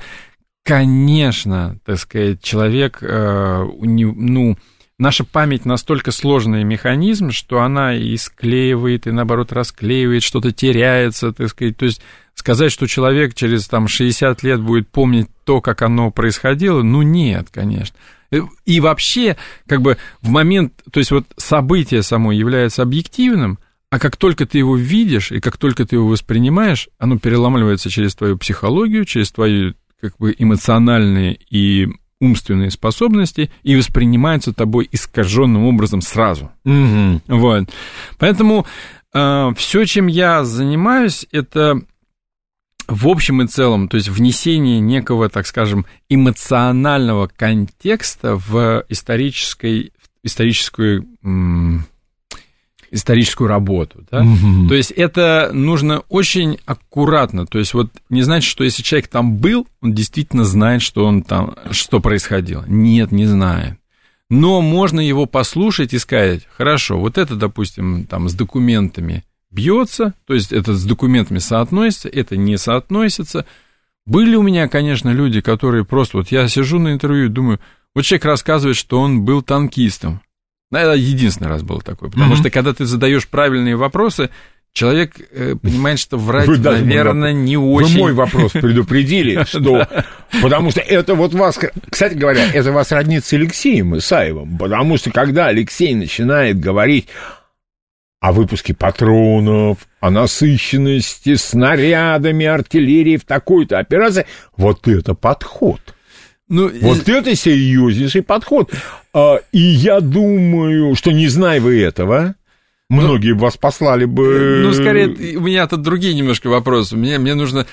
конечно, так сказать, человек, а, ну, наша память настолько сложный механизм, что она и склеивает, и наоборот расклеивает, что-то теряется, так сказать. То есть сказать, что человек через там, 60 лет будет помнить то, как оно происходило, ну нет, конечно. И вообще, как бы в момент, то есть вот событие само является объективным, а как только ты его видишь и как только ты его воспринимаешь, оно переломливается через твою психологию, через твои как бы эмоциональные и умственные способности и воспринимается тобой искаженным образом сразу. Угу. Вот. Поэтому э, все, чем я занимаюсь, это в общем и целом, то есть внесение некого, так скажем, эмоционального контекста в исторической, историческую, историческую работу. Да? Mm-hmm. То есть это нужно очень аккуратно. То есть вот не значит, что если человек там был, он действительно знает, что он там, что происходило. Нет, не знает. Но можно его послушать и сказать, хорошо, вот это, допустим, там с документами бьется, то есть это с документами соотносится, это не соотносится. Были у меня, конечно, люди, которые просто, вот я сижу на интервью и думаю, вот человек рассказывает, что он был танкистом. Это единственный раз было такое, потому mm-hmm. что когда ты задаешь правильные вопросы, человек э, понимает, что врать, Вы наверное, не очень. Вы мой вопрос предупредили, что... Потому что это вот вас... Кстати говоря, это вас роднит с Алексеем Исаевым, потому что когда Алексей начинает говорить о выпуске патронов, о насыщенности снарядами, артиллерии в такой-то операции. Вот это подход. Ну, вот и... это серьезнейший подход. А, и я думаю, что не зная вы этого, Многие бы вас послали бы... Ну, скорее, у меня тут другие немножко вопросы. Мне, мне нужно...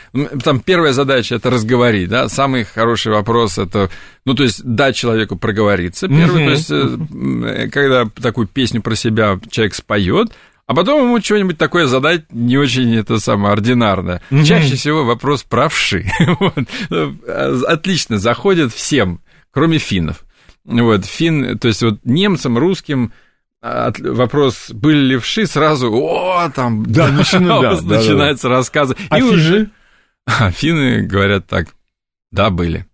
Там первая задача – это разговорить, да? Самый хороший вопрос – это, ну, то есть, дать человеку проговориться. Первый, то есть, э, когда такую песню про себя человек споет, а потом ему что-нибудь такое задать не очень это самое ординарное. Чаще всего вопрос правши. вот. Отлично, заходит всем, кроме финнов. Вот, фин, то есть вот немцам, русским, вопрос, были ли вши, сразу, о, там, да, начина, да, начинается да, рассказы. А и финны? уже... А финны говорят так, да, были.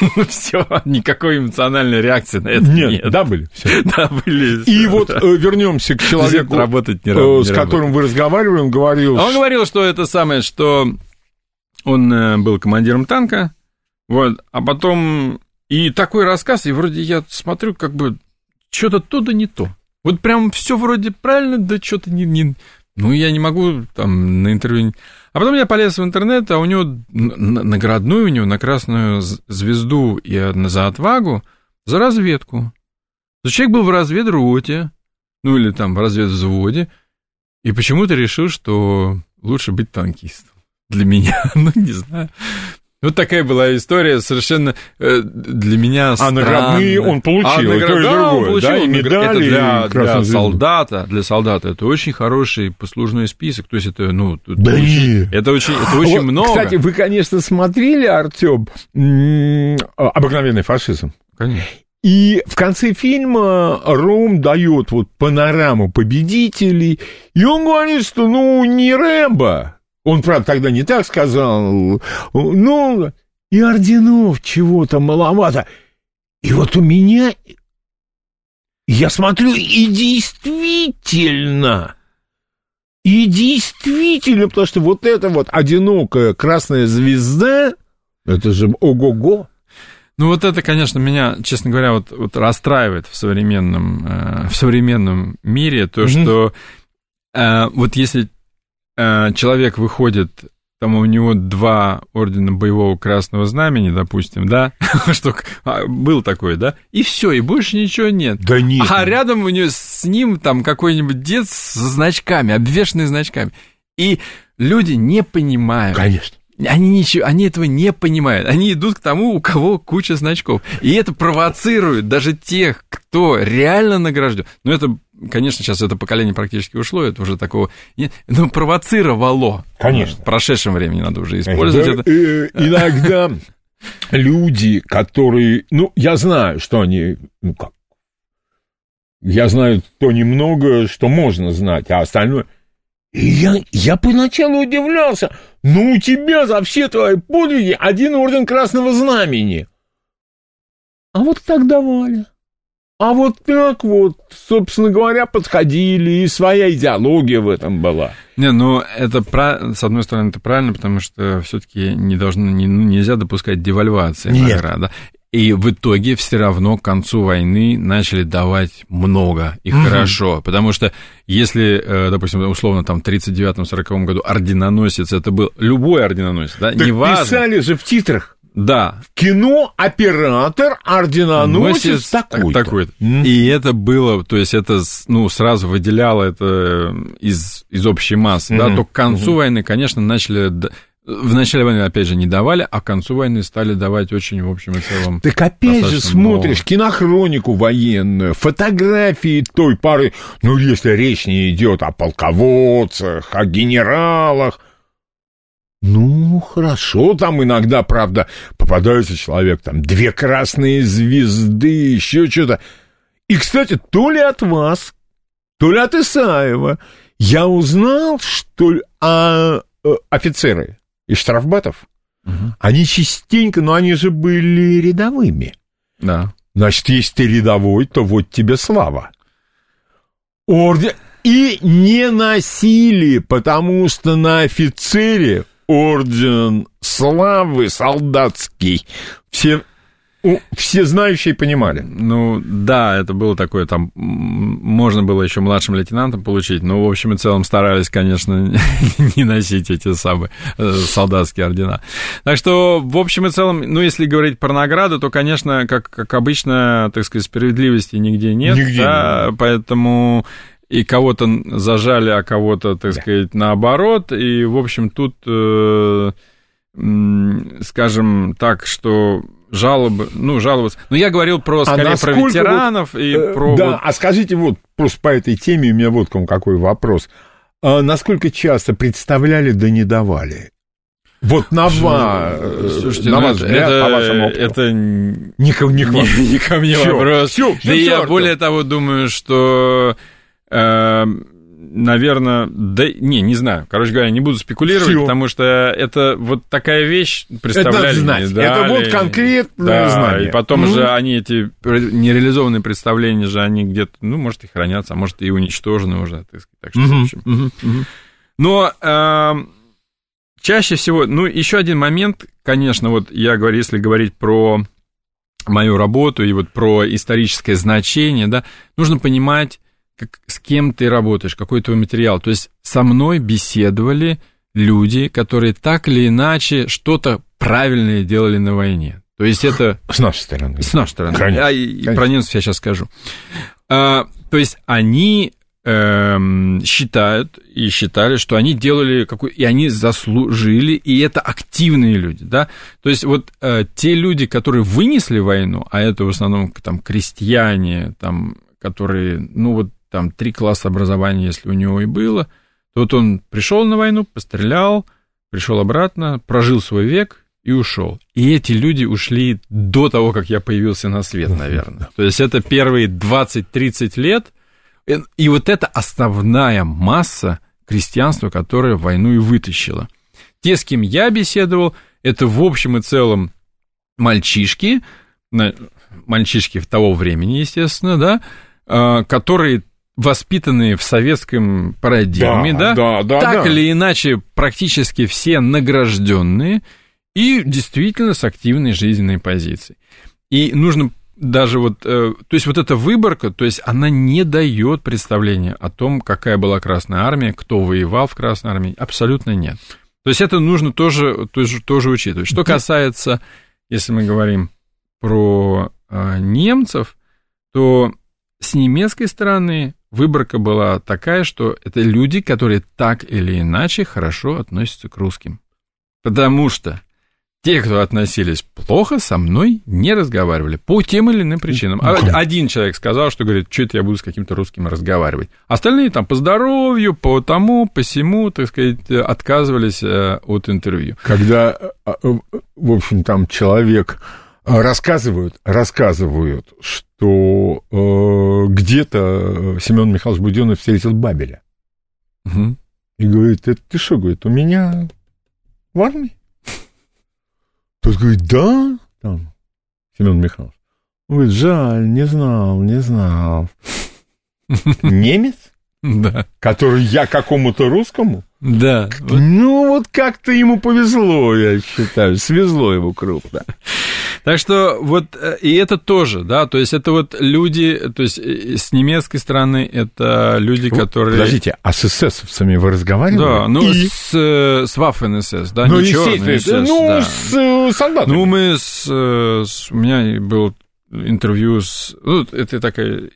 Все, никакой эмоциональной реакции на это нет. Нет, да, были. Все. Да, были. И вот э, вернемся к человеку, работать не, э, с которым вы разговаривали, он говорил... А он говорил, что это самое, что он э, был командиром танка, вот, а потом... И такой рассказ, и вроде я смотрю, как бы что-то то да не то. Вот прям все вроде правильно, да что-то не, не... Ну, я не могу там на интервью... А потом я полез в интернет, а у него наградную у него на красную звезду и за отвагу, за разведку. Человек был в разведроте, ну или там в разведвзводе, и почему-то решил, что лучше быть танкистом. Для меня, ну не знаю. Вот такая была история, совершенно э, для меня А наградные он получил, а, наград... то и да, другое, получил, да, и медали, это для, для солдата, для солдата это очень хороший послужной список, то есть это, ну, да очень, это очень, это очень вот, много. Кстати, вы, конечно, смотрели, Артем, «Обыкновенный фашизм»? Конечно. И в конце фильма Ром дает вот панораму победителей, и он говорит, что, ну, не Рэмбо, он, правда, тогда не так сказал. Ну, и орденов чего-то маловато. И вот у меня... Я смотрю, и действительно... И действительно, потому что вот эта вот одинокая красная звезда, это же ого-го. Ну вот это, конечно, меня, честно говоря, вот, вот расстраивает в современном, э, в современном мире, то, mm-hmm. что э, вот если человек выходит, там у него два ордена боевого красного знамени, допустим, да, что а, был такой, да, и все, и больше ничего нет. Да нет. А рядом у него с ним там какой-нибудь дед с значками, обвешанный значками. И люди не понимают. Конечно. Они, ничего, они этого не понимают. Они идут к тому, у кого куча значков. И это провоцирует даже тех, кто реально награжден. Ну, это конечно, сейчас это поколение практически ушло, это уже такого... Ну, провоцировало. Конечно. В прошедшем времени надо уже использовать это. Э, иногда люди, которые... Ну, я знаю, что они... Ну, как? Я знаю то немного, что можно знать, а остальное... И я, я поначалу удивлялся. Ну, у тебя за все твои подвиги один орден Красного Знамени. А вот так давали. А вот так вот, собственно говоря, подходили, и своя идеология в этом была. Не, ну это с одной стороны это правильно, потому что все-таки не должно, не, ну, нельзя допускать девальвации Нет. награда. И в итоге все равно к концу войны начали давать много и угу. хорошо. Потому что если, э, допустим, условно, там в 39-40 году орденоносец, это был любой орденоносец, да, так неважно. писали же в титрах. Да. Кино оператор орденоносец такой-то. такой mm. И это было, то есть это ну, сразу выделяло это из, из общей массы. Mm-hmm. Да, то к концу mm-hmm. войны, конечно, начали в начале войны, опять же, не давали, а к концу войны стали давать очень, в общем и целом. Так опять же смотришь много. кинохронику военную, фотографии той пары, ну, если речь не идет о полководцах, о генералах, ну, хорошо, там иногда, правда, попадается человек, там, две красные звезды, еще что-то. И, кстати, то ли от вас, то ли от Исаева я узнал, что а, э, офицеры из штрафбатов, угу. они частенько, но они же были рядовыми. Да. Значит, если ты рядовой, то вот тебе слава. Орден... И не носили, потому что на офицере орден славы солдатский. Все все знающие понимали. Ну, да, это было такое, там, можно было еще младшим лейтенантом получить, но, в общем и целом, старались, конечно, не носить эти самые э, солдатские ордена. Так что, в общем и целом, ну, если говорить про награды, то, конечно, как, как обычно, так сказать, справедливости нигде нет, нигде да, нет. поэтому и кого-то зажали, а кого-то, так да. сказать, наоборот. И, в общем, тут, э, скажем так, что жалобы, ну, жаловаться. Но я говорил про, а скорее, а про ветеранов вот, и э, про... Да, вот... а скажите вот, просто по этой теме у меня вот к вам какой вопрос. А насколько часто представляли да не давали? Вот на, ва... Слушайте, на ну ваш взгляд, это, по вашему опыту. Это не, не, не, не, не ко мне вопрос. Всё, да я более того думаю, что наверное, да, не, не знаю. Короче говоря, не буду спекулировать, Всё. потому что это вот такая вещь, представляли. Это знать. Дали, это вот конкретное да, знание. И потом mm-hmm. же они эти нереализованные представления же, они где-то, ну, может, и хранятся, а может, и уничтожены уже, так сказать. Так что, mm-hmm. в общем. Mm-hmm. Но э, чаще всего, ну, еще один момент, конечно, вот я говорю, если говорить про мою работу и вот про историческое значение, да, нужно понимать, как, с кем ты работаешь, какой твой материал. То есть со мной беседовали люди, которые так или иначе что-то правильное делали на войне. То есть это... С нашей стороны. С нашей стороны. Конечно. А, и про немцев я сейчас скажу. А, то есть они эм, считают и считали, что они делали какой и они заслужили, и это активные люди, да. То есть вот э, те люди, которые вынесли войну, а это в основном там крестьяне, там, которые, ну вот там три класса образования, если у него и было, то вот он пришел на войну, пострелял, пришел обратно, прожил свой век и ушел. И эти люди ушли до того, как я появился на свет, наверное. То есть это первые 20-30 лет, и вот это основная масса крестьянства, которое войну и вытащило. Те, с кем я беседовал, это в общем и целом мальчишки, мальчишки того времени, естественно, да, а, которые воспитанные в советском парадигме, да, да, да, да так да. или иначе практически все награжденные и действительно с активной жизненной позицией. И нужно даже вот, э, то есть вот эта выборка, то есть она не дает представления о том, какая была Красная Армия, кто воевал в Красной Армии, абсолютно нет. То есть это нужно тоже, тоже, тоже учитывать. Что касается, если мы говорим про э, немцев, то с немецкой стороны выборка была такая, что это люди, которые так или иначе хорошо относятся к русским. Потому что те, кто относились плохо, со мной не разговаривали по тем или иным причинам. Один человек сказал, что говорит, что это я буду с каким-то русским разговаривать. Остальные там по здоровью, по тому, по всему, так сказать, отказывались э, от интервью. Когда, э, э, в общем, там человек рассказывают, рассказывают, что э, где-то Семен Михайлович Буденный встретил Бабеля. Угу. И говорит, это ты что, говорит, у меня в армии? Тот говорит, да, там, Семен Михайлович. Он говорит, жаль, не знал, не знал. Немец? Да. Который я какому-то русскому? Да. Ну, вот как-то ему повезло, я считаю. Свезло ему крупно. Так что вот, э, и это тоже, да, то есть это вот люди, то есть э, с немецкой стороны это люди, которые... Подождите, а с эсэсовцами вы разговаривали? Да, ну, и... с, э, с Waffen-СС, да, ну, не черный СС, Ну, да. с солдатами. Ну, мы с, с... У меня был интервью с... Ну, это такая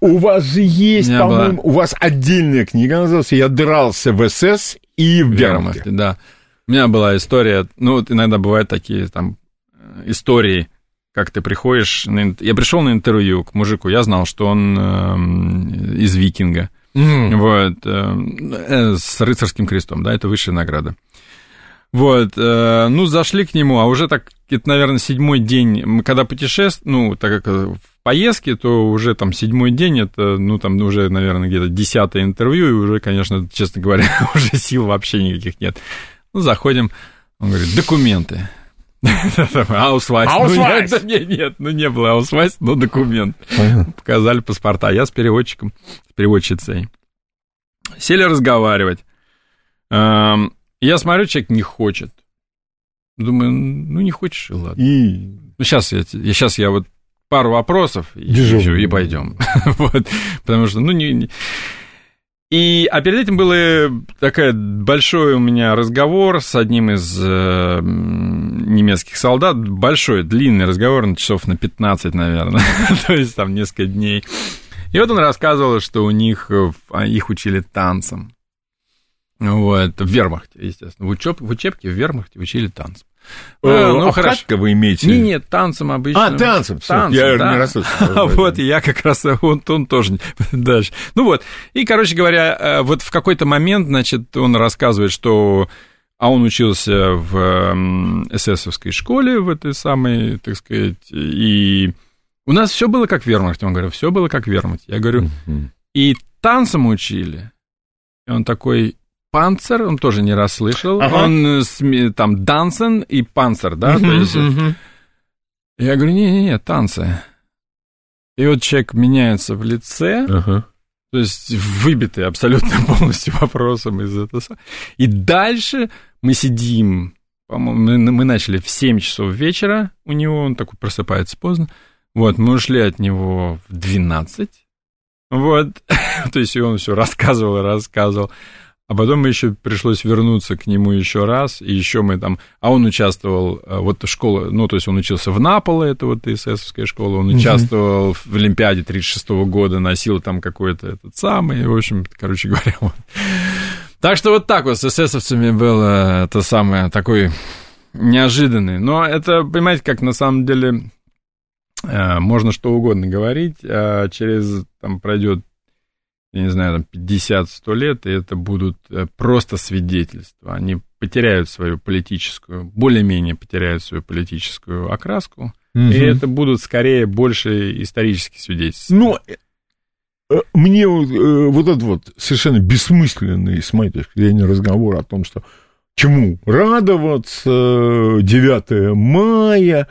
у вас же есть, по-моему, у вас отдельная книга называется «Я дрался в СС и в Вермахте». Да. У меня была история, ну, вот иногда бывают такие там истории, как ты приходишь... На, я пришел на интервью к мужику, я знал, что он э, из викинга, mm. вот, э, с рыцарским крестом, да, это высшая награда. Вот, э, ну, зашли к нему, а уже так, это, наверное, седьмой день, мы когда путешествуем, ну, так как в поездке, то уже там седьмой день, это, ну, там уже, наверное, где-то десятое интервью, и уже, конечно, честно говоря, уже сил вообще никаких нет. Ну, заходим, он говорит, документы. Аусвайс. Аусвайс. Ну, нет, нет, ну не было аусвайс, но документ. Показали паспорта. Я с переводчиком, с переводчицей. Сели разговаривать. Эм, я смотрю, человек не хочет. Думаю, ну не хочешь, и ладно. И... Ну, сейчас я, сейчас я вот пару вопросов, и, все, и пойдем. вот, потому что, ну, не, не... И, а перед этим был такой большой у меня разговор с одним из э, немецких солдат, большой, длинный разговор, на часов на 15, наверное, то есть там несколько дней. И вот он рассказывал, что у них, а, их учили танцам. Вот, в вермахте, естественно. В, учеб, в учебке в вермахте учили танцам. А, ну, а хорошо. вы имеете? Не, нет, танцем обычно. А, танцем, танцем я да. не расслышал. Вот, я как раз, он, он тоже дальше. Ну вот, и, короче говоря, э, вот в какой-то момент, значит, он рассказывает, что а он учился в эсэсовской школе, в этой самой, так сказать, и у нас все было как в Вермахте. Он говорит, все было как в Вермахте. Я говорю, и танцем учили, И он такой, Панцер, он тоже не расслышал. Ага. Он там Дансен и Панцер, да? Uh-huh, то есть, uh-huh. Я говорю, не-не-не, танцы. И вот человек меняется в лице, uh-huh. то есть выбитый абсолютно полностью вопросом из этого. И дальше мы сидим, по-моему, мы начали в 7 часов вечера у него, он такой просыпается поздно. Вот, мы ушли от него в 12. Вот, то есть он все рассказывал и рассказывал. А потом еще пришлось вернуться к нему еще раз, и еще мы там... А он участвовал, э, вот школа, ну, то есть он учился в Наполе, это вот ИССовская школа, он участвовал в Олимпиаде 36 -го года, носил там какой-то этот самый, в общем, короче говоря, вот. Так что вот так вот с эсэсовцами было это самое, такой неожиданный. Но это, понимаете, как на самом деле э, можно что угодно говорить, а через, там, пройдет я не знаю, там 50-100 лет, и это будут э, просто свидетельства. Они потеряют свою политическую, более-менее потеряют свою политическую окраску, угу. и это будут скорее больше исторические свидетельства. Ну, мне вот, вот этот вот совершенно бессмысленный, с моей точки зрения, разговор о том, что чему радоваться, 9 мая,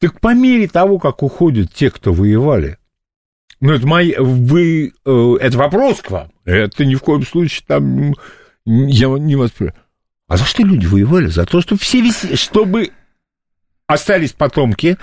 так по мере того, как уходят те, кто воевали, ну, это мои, вы, э, это вопрос к вам. Это ни в коем случае там, я не воспринимаю. А за что люди воевали? За то, чтобы все виси, чтобы остались потомки,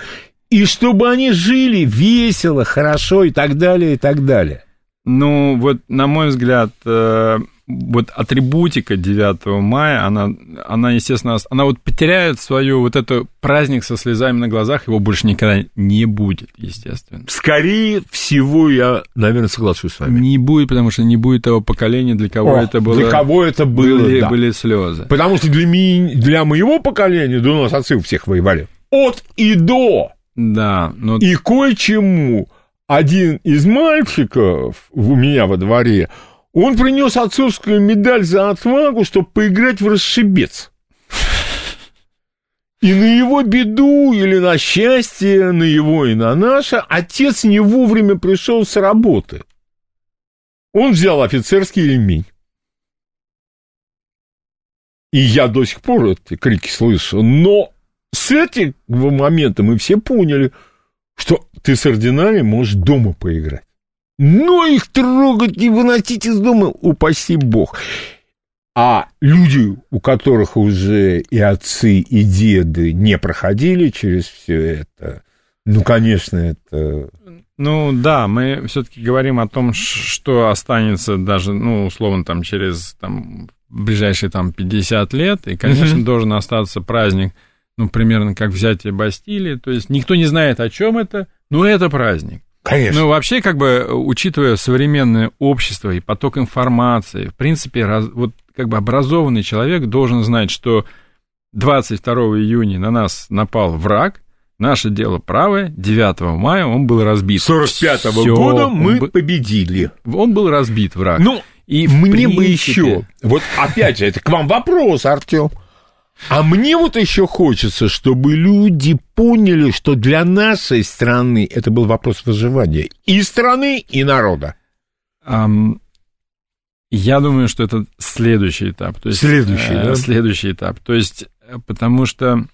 и чтобы они жили весело, хорошо и так далее, и так далее. Ну, вот, на мой взгляд, э, вот атрибутика 9 мая, она, она, естественно, она вот потеряет свою вот эту праздник со слезами на глазах, его больше никогда не будет, естественно. Скорее всего, я, наверное, соглашусь с вами. Не будет, потому что не будет того поколения, для кого О, это было. Для кого это было, были, да. были слезы. Потому что для, ми, для моего поколения, да у нас отцы у всех воевали, от и до. Да. Но... И кое-чему один из мальчиков у меня во дворе, он принес отцовскую медаль за отвагу, чтобы поиграть в расшибец. И на его беду или на счастье, на его и на наше, отец не вовремя пришел с работы. Он взял офицерский ремень. И я до сих пор эти крики слышу. Но с этого момента мы все поняли, что ты с ординарами можешь дома поиграть. Но их трогать и выносить из дома, упаси бог. А люди, у которых уже и отцы, и деды не проходили через все это, ну, конечно, это... Ну, да, мы все-таки говорим о том, что останется даже, ну, условно, там, через там, ближайшие там 50 лет, и, конечно, mm-hmm. должен остаться праздник, ну, примерно как взятие Бастилии, то есть никто не знает, о чем это, но это праздник. Конечно. Ну, вообще, как бы, учитывая современное общество и поток информации, в принципе, раз, вот как бы образованный человек должен знать, что 22 июня на нас напал враг, наше дело правое, 9 мая он был разбит. 45 -го года мы он, победили. Он был разбит, враг. Ну, и мне принципе... бы еще, вот опять же, это к вам вопрос, Артем. А мне вот еще хочется, чтобы люди поняли, что для нашей страны это был вопрос выживания и страны, и народа. Um, я думаю, что это следующий этап. То есть, следующий, э, да? Следующий этап. То есть, э, потому что...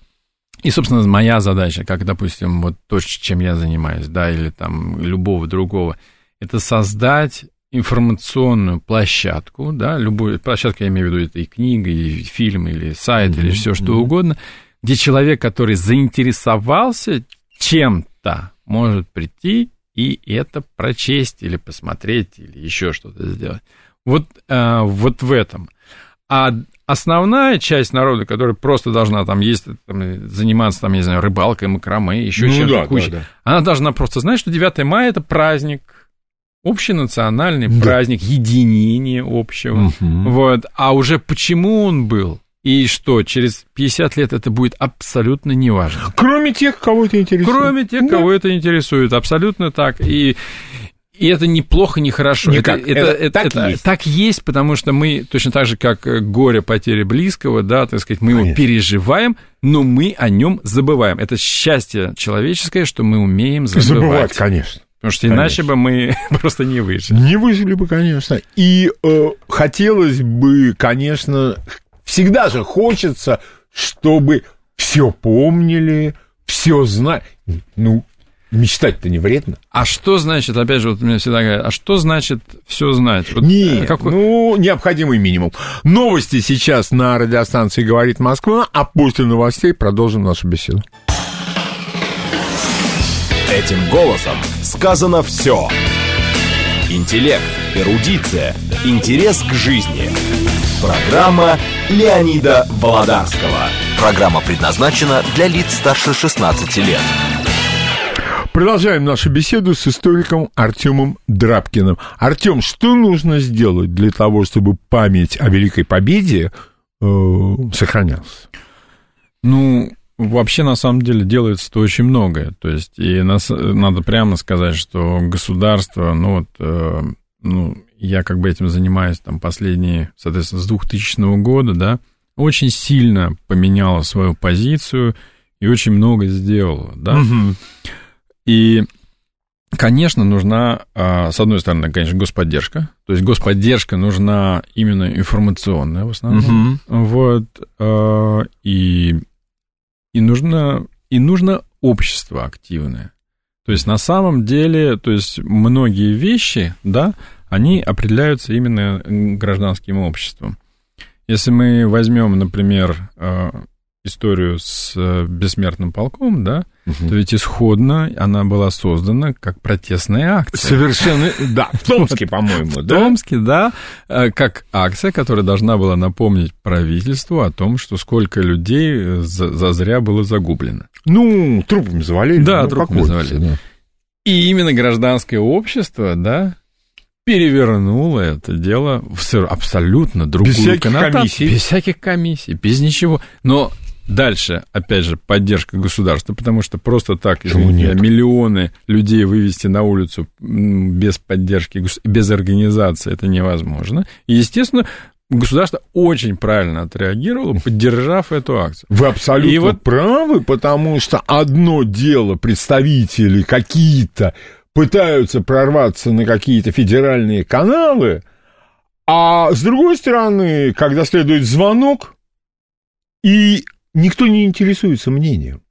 И, собственно, моя задача, как, допустим, вот то, чем я занимаюсь, да, или там любого другого, это создать информационную площадку, да, любую площадку, я имею в виду, это и книга, и фильм, или сайт, mm-hmm. или все что mm-hmm. угодно, где человек, который заинтересовался чем-то, может прийти и это прочесть или посмотреть, или еще что-то сделать. Вот, э, вот в этом. А основная часть народа, которая просто должна там есть, там, заниматься, там, я не знаю, рыбалкой, макраме, еще ну, чем-то да, кучей, да, да. она должна просто знать, что 9 мая это праздник, общенациональный да. праздник, единение общего. Угу. Вот. А уже почему он был, и что, через 50 лет это будет абсолютно неважно. Кроме тех, кого это интересует. Кроме тех, да. кого это интересует, абсолютно так. И, и это неплохо, не хорошо. Никак. Это, это, это, так, это, есть. так есть, потому что мы, точно так же, как горе потери близкого, да, так сказать, мы Конечно. его переживаем, но мы о нем забываем. Это счастье человеческое, что мы умеем забывать. Забывать, конечно. Потому что конечно. иначе бы мы просто не выжили. Не выжили бы, конечно. И э, хотелось бы, конечно, всегда же хочется, чтобы все помнили, все знали. Ну, Мечтать-то не вредно. А что значит, опять же, вот меня всегда говорят, а что значит все знать? Вот Нет, э, какой... ну, необходимый минимум. Новости сейчас на радиостанции «Говорит Москва», а после новостей продолжим нашу беседу. Этим голосом сказано все. Интеллект, эрудиция, интерес к жизни. Программа Леонида Володарского. Программа предназначена для лиц старше 16 лет. Продолжаем нашу беседу с историком Артемом Драбкиным. Артем, что нужно сделать для того, чтобы память о Великой Победе э, сохранялась? Ну, вообще, на самом деле, делается-то очень многое. То есть, и нас, надо прямо сказать, что государство, ну вот, э, ну, я как бы этим занимаюсь там последние, соответственно, с 2000 года, да, очень сильно поменяло свою позицию и очень много сделало, да. Угу. И, конечно, нужна, а, с одной стороны, конечно, господдержка. То есть господдержка нужна именно информационная в основном. Угу. Вот. А, и, и, нужно, и нужно общество активное. То есть на самом деле, то есть многие вещи, да, они определяются именно гражданским обществом. Если мы возьмем, например, а, историю с э, бессмертным полком, да, угу. то ведь исходно она была создана как протестная акция. Совершенно, да, в Томске, по-моему, да? В Томске, да, э, как акция, которая должна была напомнить правительству о том, что сколько людей зазря было загублено. Ну, трупами завалили. Да, ну, трупами завалили. Да. И именно гражданское общество, да, перевернуло это дело в абсолютно другую без всяких коннотацию. Комиссий. Без всяких комиссий, без ничего. Но Дальше, опять же, поддержка государства, потому что просто так, извините, миллионы людей вывести на улицу без поддержки, без организации это невозможно. И, естественно, государство очень правильно отреагировало, поддержав эту акцию. Вы абсолютно и вот... правы, потому что одно дело представители какие-то пытаются прорваться на какие-то федеральные каналы, а с другой стороны, когда следует звонок, и никто не интересуется мнением.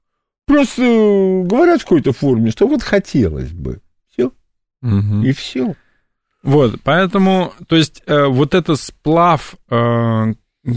Просто говорят в какой-то форме, что вот хотелось бы. Все. Угу. И все. Вот, поэтому, то есть, э, вот этот сплав, э,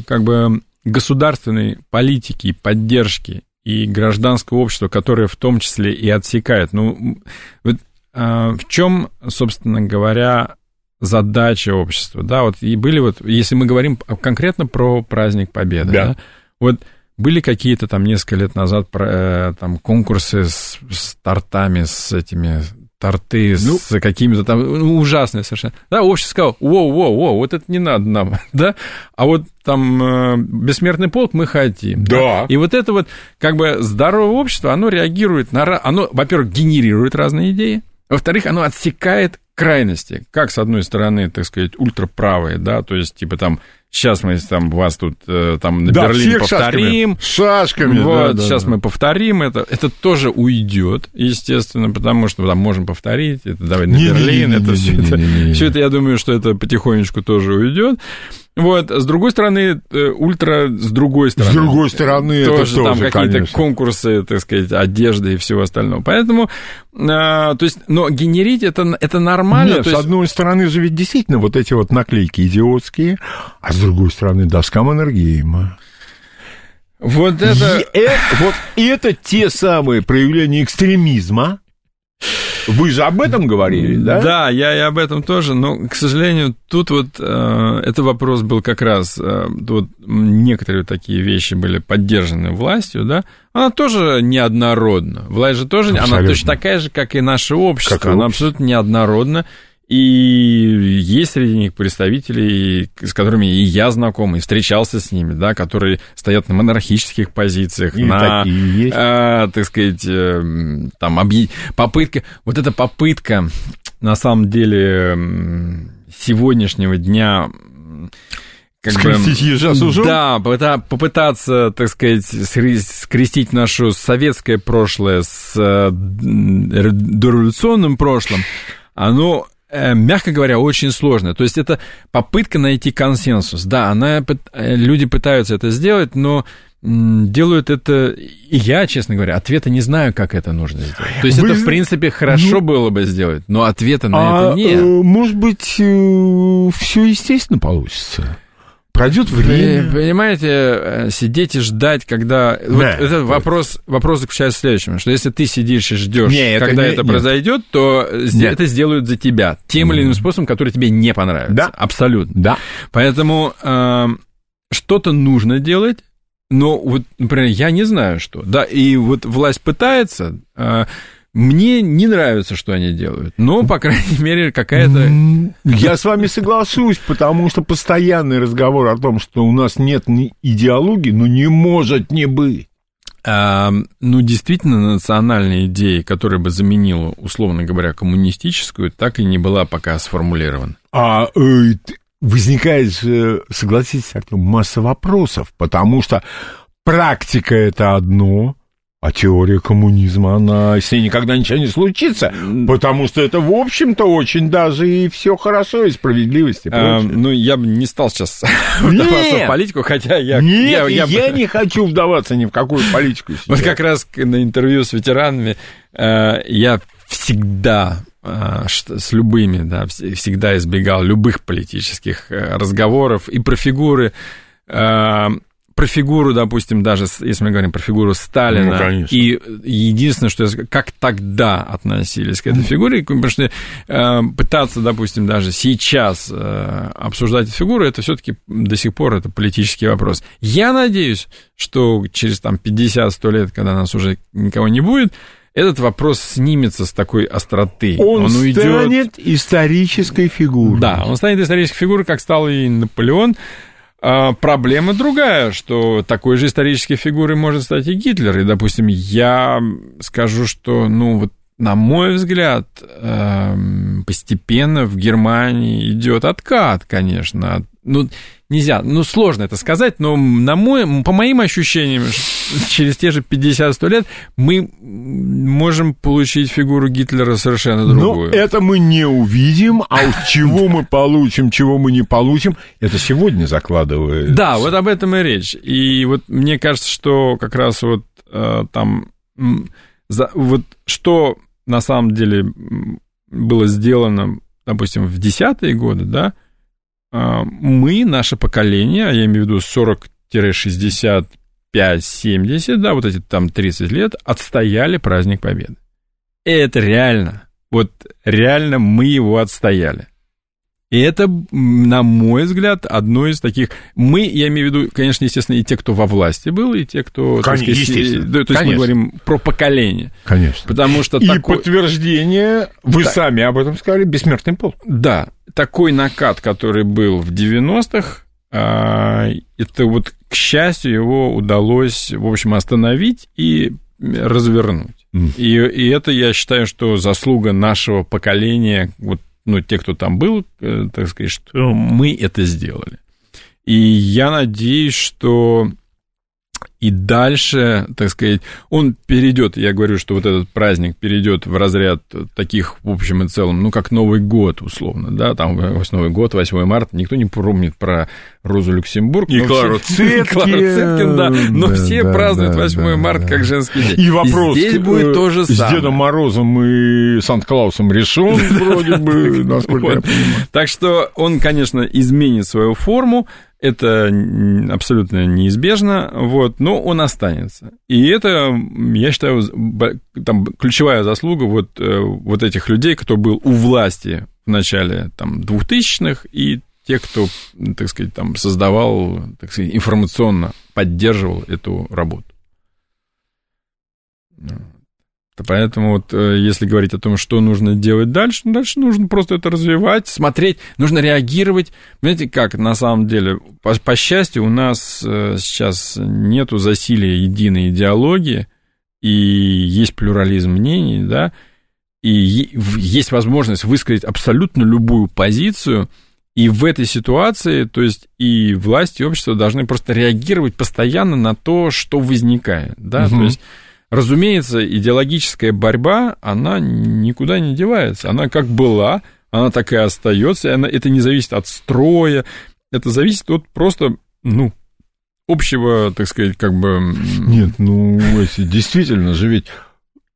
как бы, государственной политики, поддержки и гражданского общества, которое в том числе и отсекает. Ну, вот, э, в чем, собственно говоря, задача общества, да, вот и были вот, если мы говорим конкретно про праздник Победы, да, да вот были какие-то там несколько лет назад э, там конкурсы с, с тортами, с этими торты ну, с какими-то там ну, ужасные совершенно. Да, общество сказало, воу, воу, воу, вот это не надо нам, да, а вот там э, бессмертный полк мы хотим. Да. да. И вот это вот как бы здоровое общество, оно реагирует на... Оно, во-первых, генерирует разные идеи, во-вторых, оно отсекает крайности, как, с одной стороны, так сказать, ультраправые, да, то есть, типа, там, Сейчас мы там вас тут э, там на да, Берлин повторим. Шашками. шашками вот, да, сейчас да. мы повторим это. Это тоже уйдет, естественно, потому что там можем повторить. Это давай на не, Берлин. Не, не, это все это. Все это, я думаю, что это потихонечку тоже уйдет. Вот, с другой стороны, э, ультра с другой стороны. С другой стороны, тоже, это тоже, там какие-то конкурсы, так сказать, одежды и всего остального. Поэтому, а, то есть, но генерить это, это нормально. Нет, с есть... одной стороны же ведь действительно вот эти вот наклейки идиотские, а с другой стороны доска Маннергейма. Вот это... И, э, вот это те самые проявления экстремизма, вы же об этом говорили, да? Да, я и об этом тоже, но, к сожалению, тут вот э, этот вопрос был как раз, э, вот некоторые такие вещи были поддержаны властью, да, она тоже неоднородна. Власть же тоже, абсолютно. она точно такая же, как и наше общество, как она общество. абсолютно неоднородна. И есть среди них представители, с которыми и я знаком, и встречался с ними, да, которые стоят на монархических позициях, и на, э, так сказать, э, там, объ... попытка, вот эта попытка, на самом деле, сегодняшнего дня как Скрестить бы... ежа с ужом? Да, попытаться, так сказать, скрестить наше советское прошлое с э, дореволюционным прошлым, оно мягко говоря, очень сложно. То есть это попытка найти консенсус. Да, она, э, люди пытаются это сделать, но делают это, и я, честно говоря, ответа не знаю, как это нужно сделать. То есть Вы... это, в принципе, хорошо ну... было бы сделать, но ответа на а, это нет. Может быть, все естественно получится? Пройдет время. понимаете, э, сидеть и ждать, когда... Да, вот этот вопрос, вопрос заключается в следующем, что если ты сидишь и ждешь, нет, когда это, не, это произойдет, то нет. это сделают за тебя тем или иным способом, который тебе не понравится. Да. Абсолютно. Да. Поэтому э, что-то нужно делать, но вот, например, я не знаю, что. Да, и вот власть пытается... Э, мне не нравится, что они делают, но, по крайней мере, какая-то... Я с вами соглашусь, потому что постоянный разговор о том, что у нас нет идеологии, ну, не может не быть. А, ну, действительно, национальная идея, которая бы заменила, условно говоря, коммунистическую, так и не была пока сформулирована. А э, возникает, согласитесь, масса вопросов, потому что практика это одно, а теория коммунизма, она с ней никогда ничего не случится, потому что это, в общем-то, очень даже и все хорошо, и справедливость, и а, Ну, я бы не стал сейчас вдаваться в политику, хотя я... Нет, я, я, я не хочу вдаваться ни в какую политику сейчас. Вот как раз на интервью с ветеранами э, я всегда э, с любыми, да, всегда избегал любых политических э, разговоров и про фигуры про фигуру, допустим, даже если мы говорим про фигуру Сталина, ну, и единственное, что я как тогда относились к этой фигуре, потому что э, пытаться, допустим, даже сейчас э, обсуждать эту фигуру, это все-таки до сих пор это политический вопрос. Я надеюсь, что через там 50-100 лет, когда нас уже никого не будет, этот вопрос снимется с такой остроты. Он, он уйдет... станет исторической фигурой. Да, он станет исторической фигурой, как стал и Наполеон. А проблема другая, что такой же исторической фигурой может стать и Гитлер. И, допустим, я скажу, что, ну, вот на мой взгляд, эм, постепенно в Германии идет откат, конечно. Ну, нельзя, ну, сложно это сказать, но на мой, по моим ощущениям, через те же 50-100 лет мы можем получить фигуру Гитлера совершенно другую. Но это мы не увидим, а уж чего мы получим, чего мы не получим, это сегодня закладывает. Да, вот об этом и речь. И вот мне кажется, что как раз вот э, там, за, вот что на самом деле было сделано, допустим, в десятые годы, да, мы, наше поколение, а я имею в виду 40-65-70, да, вот эти там 30 лет, отстояли праздник Победы. И это реально, вот реально мы его отстояли. И это, на мой взгляд, одно из таких... Мы, я имею в виду, конечно, естественно, и те, кто во власти был, и те, кто... Конечно, сказать, естественно. То есть конечно. мы говорим про поколение. Конечно. Потому что и такой... подтверждение, вы так. сами об этом сказали, бессмертный пол. Да, такой накат, который был в 90-х, а, это вот, к счастью, его удалось, в общем, остановить и развернуть. Mm. И, и это, я считаю, что заслуга нашего поколения, вот ну, те, кто там был, э, так сказать, что мы это сделали. И я надеюсь, что и дальше, так сказать, он перейдет, я говорю, что вот этот праздник перейдет в разряд таких, в общем и целом, ну, как Новый год, условно, да, там Новый год, 8 марта, никто не помнит про Розу Люксембург. И Клару Цеткин. Клару Цеткин, да, но да, все да, празднуют 8 да, марта да. как женский день. И вопрос. И здесь будет то же самое. С Дедом Морозом и Санта-Клаусом решен, вроде бы, насколько я понимаю. Так что он, конечно, изменит свою форму, это абсолютно неизбежно, вот, но он останется. И это, я считаю, там, ключевая заслуга вот, э, вот этих людей, кто был у власти в начале там, 2000-х, и те, кто, так сказать, там, создавал, так сказать, информационно поддерживал эту работу. Поэтому вот э, если говорить о том, что нужно делать дальше, ну, дальше нужно просто это развивать, смотреть, нужно реагировать. Знаете, как на самом деле, по, по счастью, у нас э, сейчас нету засилия единой идеологии, и есть плюрализм мнений, да, и есть возможность высказать абсолютно любую позицию, И в этой ситуации, то есть и власть, и общество должны просто реагировать постоянно на то, что возникает, да, угу. то есть разумеется, идеологическая борьба, она никуда не девается. Она как была, она так и остается. Она, это не зависит от строя, это зависит от просто, ну, общего, так сказать, как бы... Нет, ну, эти, действительно же ведь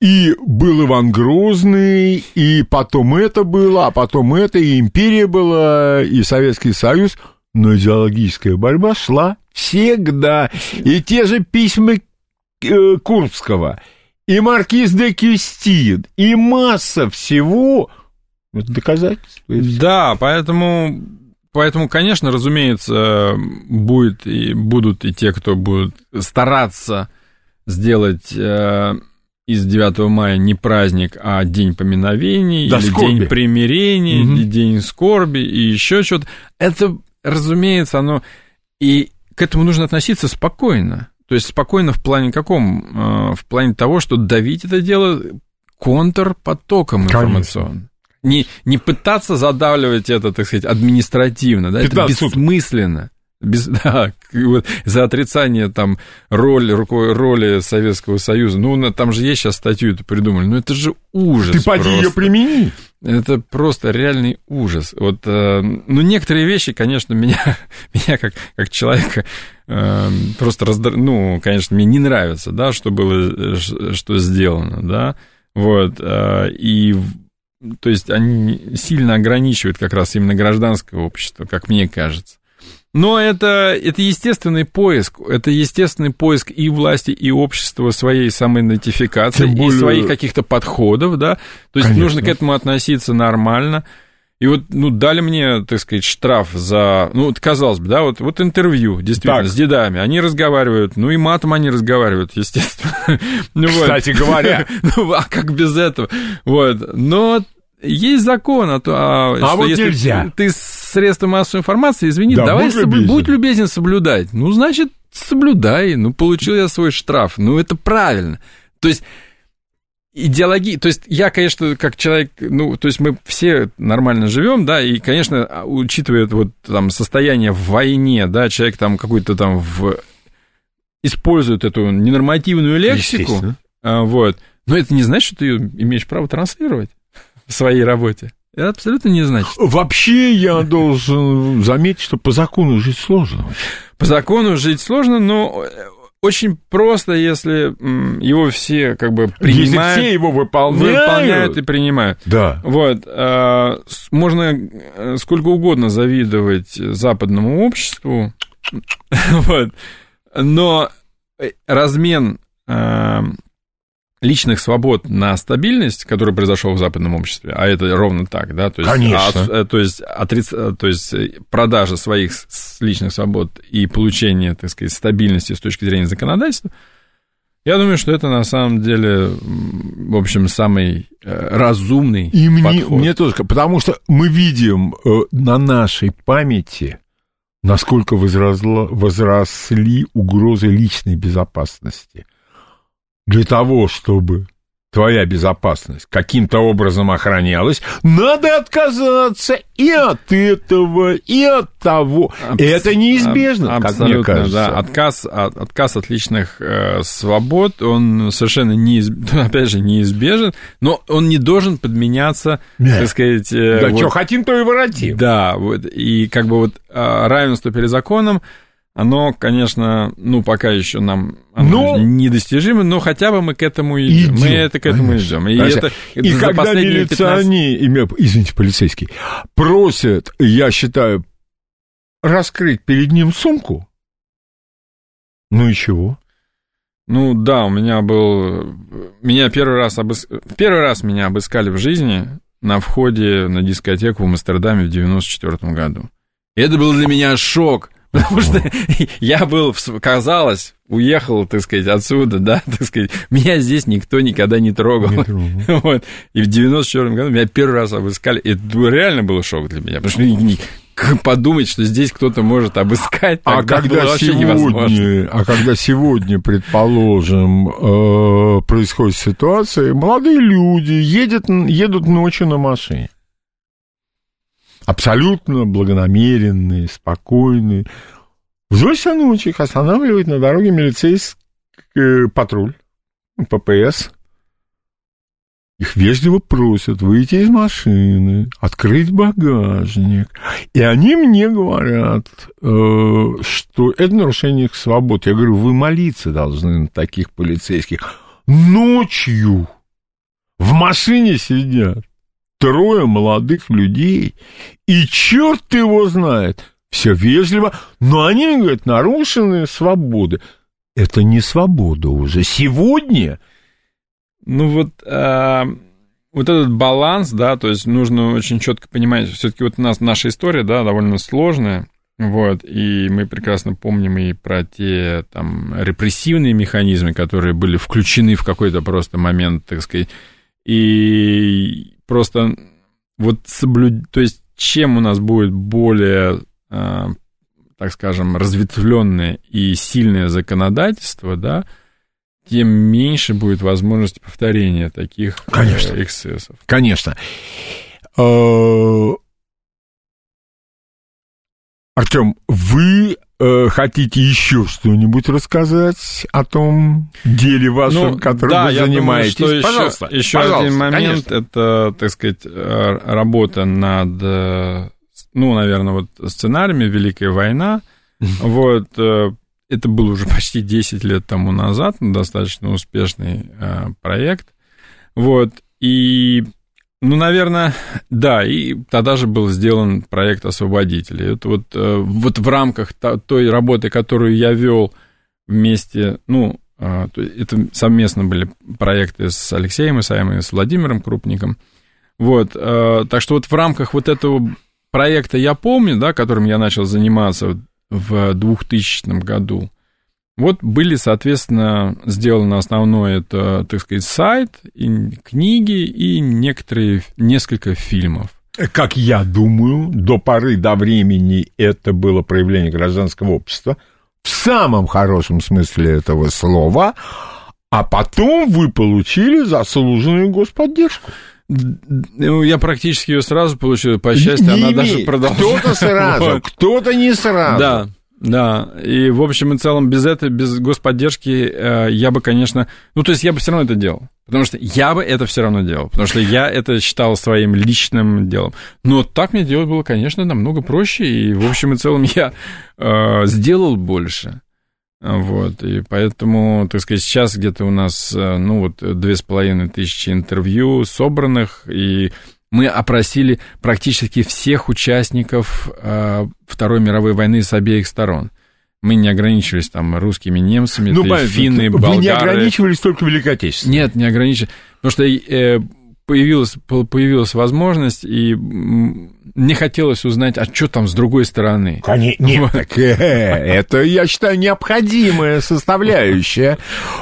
и был Иван Грозный, и потом это было, а потом это, и империя была, и Советский Союз, но идеологическая борьба шла всегда. И те же письма э, Курбского, и маркиз де Кюстин, и масса всего, это доказательство. Да, поэтому Поэтому, конечно, разумеется, будет и будут и те, кто будут стараться сделать э, из 9 мая не праздник, а день поминовений, да, или скорби. день примирения, угу. или день скорби, и еще что-то. Это, разумеется, оно... И к этому нужно относиться спокойно. То есть спокойно в плане каком? Э, в плане того, что давить это дело контрпотоком информационным не, не пытаться задавливать это, так сказать, административно, да, это бессмысленно. Без, да, вот, за отрицание там роли, роли Советского Союза. Ну, там же есть сейчас статью это придумали. Ну, это же ужас. Ты поди ее примени. Это просто реальный ужас. Вот, э, ну, некоторые вещи, конечно, меня, меня как, как человека э, просто раздр... ну, конечно, мне не нравится, да, что было, э, что сделано, да, вот, э, и то есть они сильно ограничивают как раз именно гражданское общество, как мне кажется. Но это, это естественный поиск, это естественный поиск и власти, и общества своей самоидентификации, более... и своих каких-то подходов, да. То есть Конечно. нужно к этому относиться нормально. И вот, ну, дали мне, так сказать, штраф за... Ну, вот, казалось бы, да, вот, вот интервью, действительно, так. с дедами. Они разговаривают, ну, и матом они разговаривают, естественно. ну, Кстати вот. говоря. ну, а как без этого? Вот. Но есть закон, а, то, а, а вот если нельзя. ты средства массовой информации, извини, да, давай будь, соблю... любезен. будь любезен соблюдать. Ну, значит, соблюдай. Ну, получил я свой штраф. Ну, это правильно. То есть идеологии, то есть я, конечно, как человек, ну, то есть мы все нормально живем, да, и, конечно, учитывая вот там состояние в войне, да, человек там какой-то там в... использует эту ненормативную лексику, а, вот, но это не значит, что ты ее имеешь право транслировать в своей работе. Это абсолютно не значит. Вообще я должен заметить, что по закону жить сложно. По закону жить сложно, но очень просто, если его все как бы принимают. Если все его выполняют. Выполняют и принимают. Да. Вот. А, можно э, сколько угодно завидовать западному обществу. Вот. Но размен личных свобод на стабильность, который произошел в западном обществе, а это ровно так, да, то есть, Конечно. От, э, то есть, отриц, э, то есть э, продажа своих личных свобод и получение, так сказать, стабильности с точки зрения законодательства, я думаю, что это на самом деле, в общем, самый разумный И мне, мне тоже, потому что мы видим на нашей памяти, насколько возросло, возросли угрозы личной безопасности для того, чтобы твоя безопасность каким-то образом охранялась, надо отказаться и от этого, и от того. Абс- это неизбежно, аб- как мне кажется. Да. Отказ, от, отказ от личных э, свобод, он совершенно неизбежен, опять же, неизбежен, но он не должен подменяться, Нет. так сказать... Э, да, вот, что хотим, то и воротим. Да, вот, и как бы вот э, равенство перед законом, оно, конечно, ну, пока еще нам но... недостижимо, но хотя бы мы к этому идем. идем мы это к этому конечно. идем. И, это, и когда милиционеры, 15... извините, полицейский, просят, я считаю, раскрыть перед ним сумку, ну и чего? Ну да, у меня был... Меня первый раз, обыс... первый раз меня обыскали в жизни на входе на дискотеку в Амстердаме в 94 году. И это был для меня шок. Потому что я был, казалось, уехал, так сказать, отсюда, да, так сказать, меня здесь никто никогда не трогал. Не трогал. Вот. И в 94 году меня первый раз обыскали. И это реально был шок для меня, потому что подумать, что здесь кто-то может обыскать, а когда сегодня. А когда сегодня, предположим, э, происходит ситуация, молодые люди едут, едут ночью на машине. Абсолютно благонамеренные, спокойные. В ночи их останавливает на дороге милицейский э, патруль, ППС. Их вежливо просят выйти из машины, открыть багажник. И они мне говорят, э, что это нарушение их свобод. Я говорю, вы молиться должны на таких полицейских. Ночью в машине сидят трое молодых людей, и черт его знает, все вежливо, но они говорят, нарушены свободы. Это не свобода уже. Сегодня... Ну вот, а, вот этот баланс, да, то есть нужно очень четко понимать, все-таки вот у нас наша история, да, довольно сложная, вот, и мы прекрасно помним и про те там репрессивные механизмы, которые были включены в какой-то просто момент, так сказать, и просто вот соблюд... То есть чем у нас будет более, э, так скажем, разветвленное и сильное законодательство, да, тем меньше будет возможности повторения таких э, Конечно. эксцессов. Конечно. Э, Артем, вы э, хотите еще что-нибудь рассказать о том деле вашем, ну, которым да, вы я занимаетесь? Думаю, что пожалуйста, еще, еще пожалуйста, один момент конечно. это, так сказать, э, работа над, э, ну, наверное, вот сценариями Великая война. Вот это был уже почти 10 лет тому назад, достаточно успешный проект. Вот и ну, наверное, да, и тогда же был сделан проект освободителей. Это вот, э, вот в рамках той работы, которую я вел вместе, ну, а, это совместно были проекты с Алексеем Исаем и с Владимиром Крупником. Вот, э, так что вот в рамках вот этого проекта «Я помню», да, которым я начал заниматься в 2000 году, вот были, соответственно, сделаны основной, это, так сказать, сайт, и книги и некоторые, несколько фильмов. Как я думаю, до поры до времени это было проявление гражданского общества в самом хорошем смысле этого слова, а потом вы получили заслуженную господдержку. Ну, я практически ее сразу получил, по счастью, не, она не даже продолжает. Кто-то сразу, кто-то не сразу. Да, да, и в общем и целом без этой, без господдержки э, я бы, конечно, ну то есть я бы все равно это делал, потому что я бы это все равно делал, потому что я это считал своим личным делом. Но так мне делать было, конечно, намного проще, и в общем и целом я э, сделал больше. Вот, и поэтому, так сказать, сейчас где-то у нас, э, ну, вот, две с половиной тысячи интервью собранных, и мы опросили практически всех участников э, Второй мировой войны с обеих сторон. Мы не ограничивались там русскими, немцами, ну, то финны, вы болгары. Вы не ограничивались только Великой Отечественной? Нет, не ограничивались. Потому что э, появилась, появилась возможность, и мне хотелось узнать, а что там с другой стороны. Конечно, нет, так, э, это, я считаю, необходимая составляющая.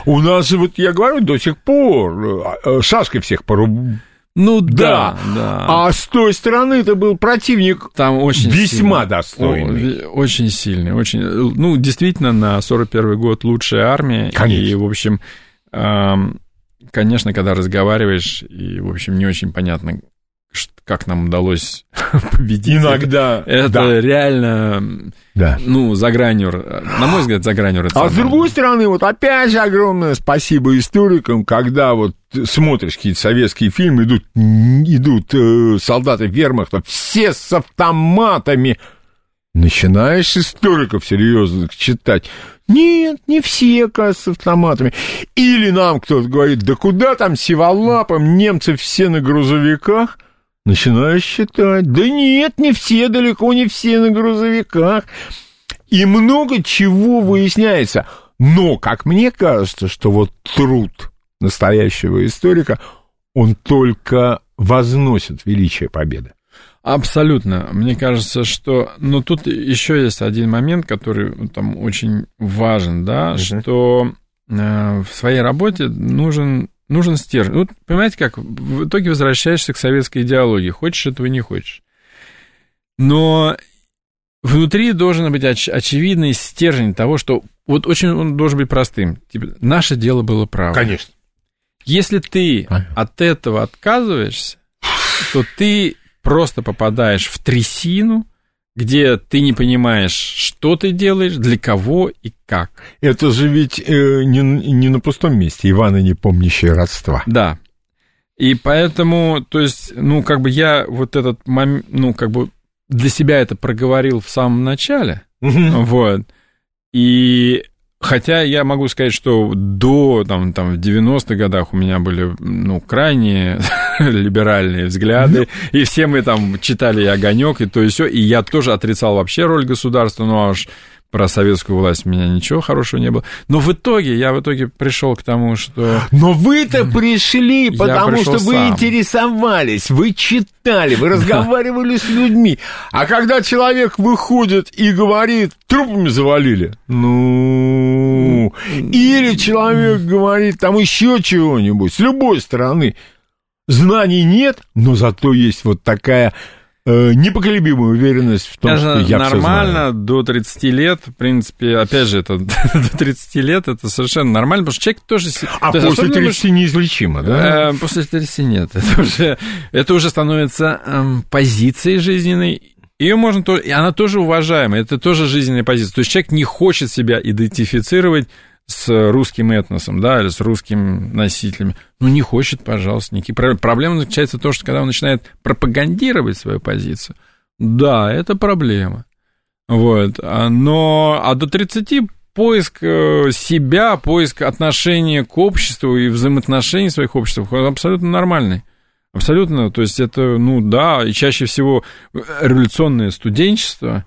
У нас вот я говорю, до сих пор э, шашкой всех поруб ну да, да, да. А с той стороны это был противник Там очень весьма сильный. достойный. Очень сильный, очень. Ну, действительно, на 41 год лучшая армия. Конечно. И, в общем, конечно, когда разговариваешь, и, в общем, не очень понятно, как нам удалось победить. Иногда. Это да. реально, да. ну, за гранью, на мой взгляд, за гранью А с другой стороны, вот опять же огромное спасибо историкам, когда вот смотришь какие-то советские фильмы, идут, идут э, солдаты вермахта, все с автоматами, начинаешь историков серьезных читать. Нет, не все, кажется, с автоматами. Или нам кто-то говорит, да куда там сиволапом, немцы все на грузовиках – Начинаешь считать. Да нет, не все, далеко не все на грузовиках. И много чего выясняется. Но, как мне кажется, что вот труд настоящего историка, он только возносит величие победы. Абсолютно. Мне кажется, что... Но тут еще есть один момент, который там очень важен, да, uh-huh. что э, в своей работе нужен нужен стержень. Вот понимаете как, в итоге возвращаешься к советской идеологии, хочешь этого, не хочешь. Но внутри должен быть оч- очевидный стержень того, что вот очень он должен быть простым. Типа, наше дело было право. Конечно. Если ты от этого отказываешься, то ты просто попадаешь в трясину, где ты не понимаешь, что ты делаешь, для кого и как. Это же ведь э, не, не на пустом месте, Ивана не помнящие родства. Да. И поэтому, то есть, ну, как бы я вот этот момент, ну, как бы для себя это проговорил в самом начале, вот, и Хотя я могу сказать, что до там, там, в 90-х годах у меня были ну, крайне либеральные взгляды, и все мы там читали и огонек, и то и все, и я тоже отрицал вообще роль государства, ну а уж про советскую власть у меня ничего хорошего не было. Но в итоге, я в итоге пришел к тому, что... Но вы-то пришли, потому что вы сам. интересовались, вы читали, вы разговаривали с людьми. А когда человек выходит и говорит, трупами завалили, ну... Или человек говорит там еще чего-нибудь, с любой стороны, знаний нет, но зато есть вот такая Э, непоколебимую уверенность в том, это что я нормально до 30 лет, в принципе, опять же, это до 30 лет это совершенно нормально, потому что человек тоже... А то после 30 мы, неизлечимо, да? Э, после 30 нет, это уже, это уже становится э, позицией жизненной, ее можно тоже, и она тоже уважаемая, это тоже жизненная позиция. То есть человек не хочет себя идентифицировать с русским этносом, да, или с русским носителями. Ну, не хочет, пожалуйста, никакие Проблема заключается в том, что когда он начинает пропагандировать свою позицию, да, это проблема. Вот. А, но, а до 30 поиск э, себя, поиск отношения к обществу и взаимоотношений своих обществ абсолютно нормальный. Абсолютно, то есть это, ну да, и чаще всего революционное студенчество,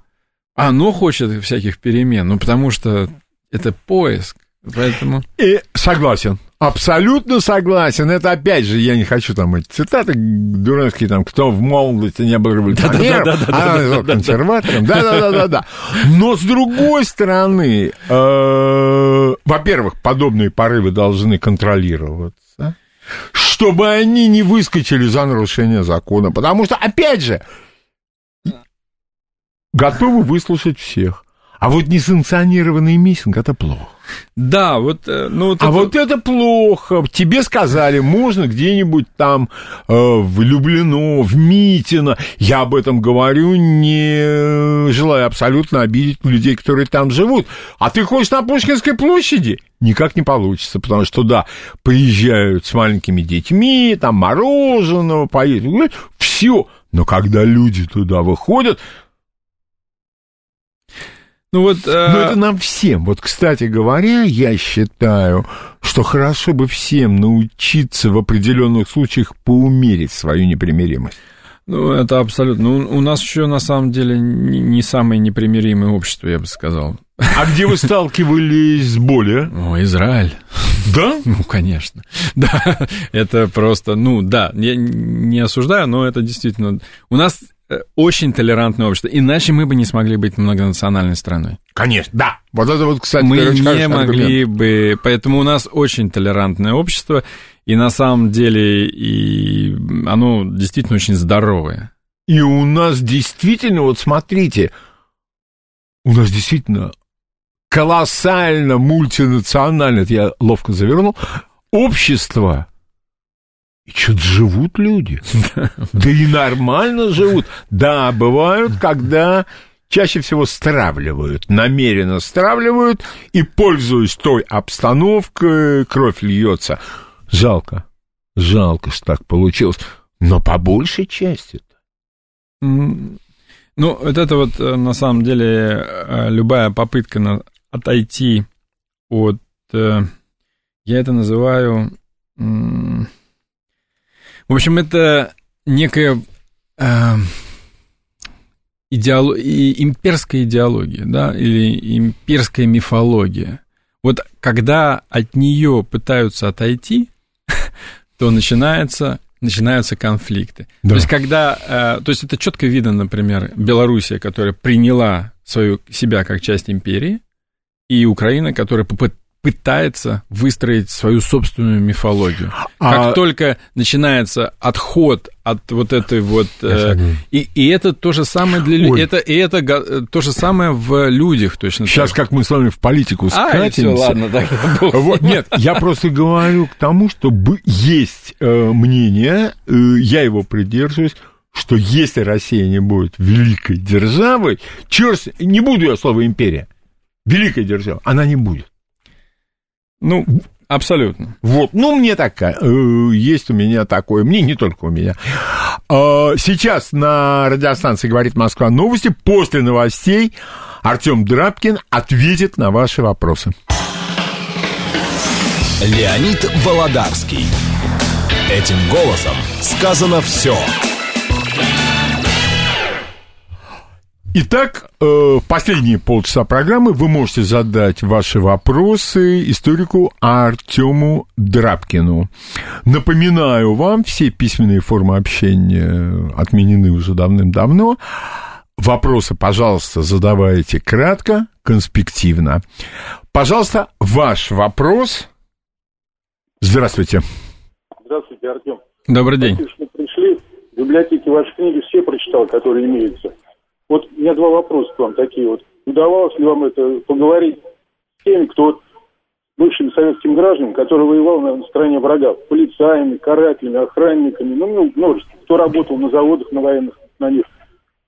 оно хочет всяких перемен, ну потому что это поиск. Поэтому... И согласен. Абсолютно согласен. Это опять же, я не хочу там эти цитаты дурацкие, там, кто в молодости не был революционером, а консерватором. Да-да-да-да-да. Но с другой стороны, э, во-первых, подобные порывы должны контролироваться, чтобы они не выскочили за нарушение закона. Потому что, опять же, готовы выслушать всех. А вот несанкционированный митинг – это плохо. Да, вот... Э, ну, вот а это... вот это плохо. Тебе сказали, можно где-нибудь там э, в Люблино, в Митино. Я об этом говорю, не желая абсолютно обидеть людей, которые там живут. А ты хочешь на Пушкинской площади? Никак не получится, потому что, да, приезжают с маленькими детьми, там мороженого поедут, все. Но когда люди туда выходят, ну вот, э... Но это нам всем. Вот, кстати говоря, я считаю, что хорошо бы всем научиться в определенных случаях поумерить свою непримиримость. Ну, это абсолютно. Ну, у нас еще на самом деле не, не самое непримиримое общество, я бы сказал. А где вы сталкивались с более? О, Израиль. Да? Ну, конечно. Да, это просто, ну, да, я не осуждаю, но это действительно... У нас очень толерантное общество. Иначе мы бы не смогли быть многонациональной страной. Конечно, да. Вот это вот, кстати, мы не могли бы. Поэтому у нас очень толерантное общество, и на самом деле и оно действительно очень здоровое. И у нас действительно, вот смотрите, у нас действительно колоссально мультинациональное, это я ловко завернул, общество, и что-то живут люди. Да и нормально живут. Да, бывают, когда чаще всего стравливают, намеренно стравливают, и, пользуясь той обстановкой, кровь льется. Жалко, жалко, что так получилось. Но по большей части-то. Ну, вот это вот, э, на самом деле, э, любая попытка на, отойти от... Э, я это называю в общем, это некая э, идеолог... имперская идеология, да, или имперская мифология. Вот когда от нее пытаются отойти, то начинается начинаются конфликты. Да. То есть, когда, э, то есть это четко видно, например, Белоруссия, которая приняла свою, себя как часть империи, и Украина, которая пытается выстроить свою собственную мифологию. А... Как только начинается отход от вот этой вот... Э, и, и это то же самое для людей. Это, и это то же самое в людях точно Сейчас так. как мы с вами в политику скатимся. А, все, ладно, так, вот, Нет, я просто говорю к тому, что есть э, мнение, э, я его придерживаюсь, что если Россия не будет великой державой, черт, не буду я слово империя, великая держава, она не будет. Ну, абсолютно. Вот, ну, мне такая, э, есть у меня такое, мне не только у меня. А, сейчас на радиостанции «Говорит Москва» новости, после новостей Артем Драбкин ответит на ваши вопросы. Леонид Володарский. Этим голосом сказано все. Итак, э, последние полчаса программы вы можете задать ваши вопросы историку Артему Драбкину. Напоминаю вам, все письменные формы общения отменены уже давным-давно. Вопросы, пожалуйста, задавайте кратко, конспективно. Пожалуйста, ваш вопрос. Здравствуйте. Здравствуйте, Артем. Добрый день. Спасибо, что пришли. В библиотеке ваши книги все прочитал, которые имеются. Вот у меня два вопроса к вам такие вот. Удавалось ли вам это поговорить с теми, кто бывшим советским гражданам, который воевал на стороне врага, полицаями, карателями, охранниками, ну, множество, кто работал на заводах, на военных, на них.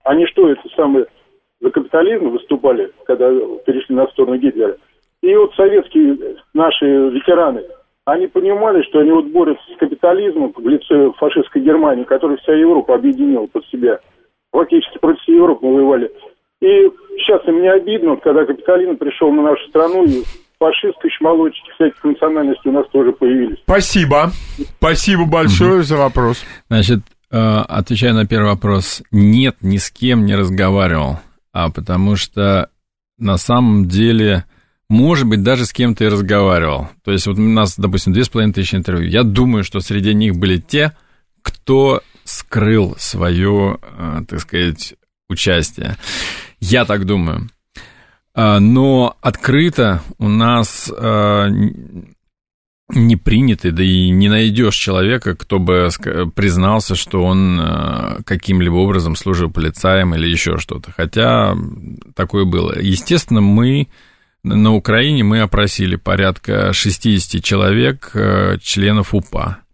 Они что, это самое, за капитализм выступали, когда перешли на сторону Гитлера? И вот советские наши ветераны, они понимали, что они вот борются с капитализмом в лице фашистской Германии, которая вся Европа объединила под себя – фактически против всей Европы мы воевали. И сейчас им не обидно, когда капитализм пришел на нашу страну, и фашистские шмалочки всяких национальностей у нас тоже появились. Спасибо. Спасибо большое за вопрос. Значит, э, отвечая на первый вопрос, нет, ни с кем не разговаривал, а потому что на самом деле, может быть, даже с кем-то и разговаривал. То есть вот у нас, допустим, две с половиной тысячи интервью. Я думаю, что среди них были те, кто скрыл свое, э, так сказать, участие. Я так думаю. Э, но открыто у нас э, не принято, да и не найдешь человека, кто бы признался, что он каким-либо образом служил полицаем или еще что-то. Хотя такое было. Естественно, мы на Украине мы опросили порядка 60 человек, членов УПА.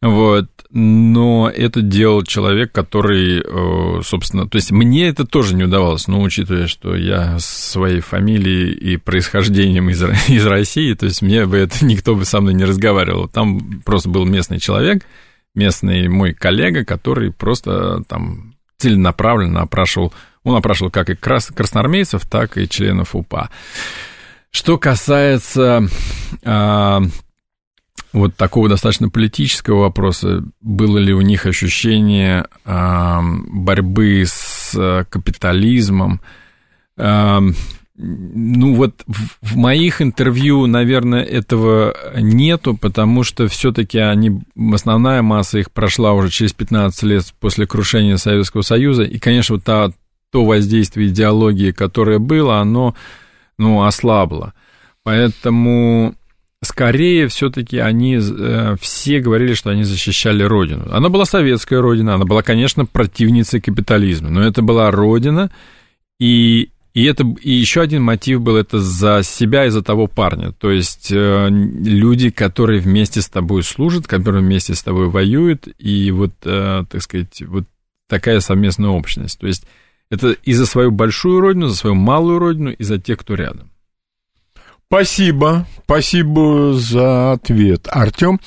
Вот но это делал человек, который, э, собственно, то есть мне это тоже не удавалось, но учитывая, что я своей фамилией и происхождением из, из России, то есть мне бы это никто бы со мной не разговаривал. Там просто был местный человек, местный мой коллега, который просто там целенаправленно опрашивал, он опрашивал как и крас, красноармейцев, так и членов УПА. Что касается а, вот такого достаточно политического вопроса, было ли у них ощущение борьбы с э, капитализмом. Ну вот в, моих интервью, наверное, этого нету, потому что все-таки они, основная масса их прошла уже через 15 лет после крушения Советского Союза, и, конечно, та, то воздействие идеологии, которое было, оно, ну, ослабло. Поэтому скорее все-таки они э, все говорили, что они защищали родину. Она была советская родина, она была, конечно, противницей капитализма, но это была родина, и, и, это, и еще один мотив был это за себя и за того парня. То есть э, люди, которые вместе с тобой служат, которые вместе с тобой воюют, и вот, э, так сказать, вот такая совместная общность. То есть это и за свою большую родину, за свою малую родину, и за тех, кто рядом. Спасибо, спасибо за ответ, Артем.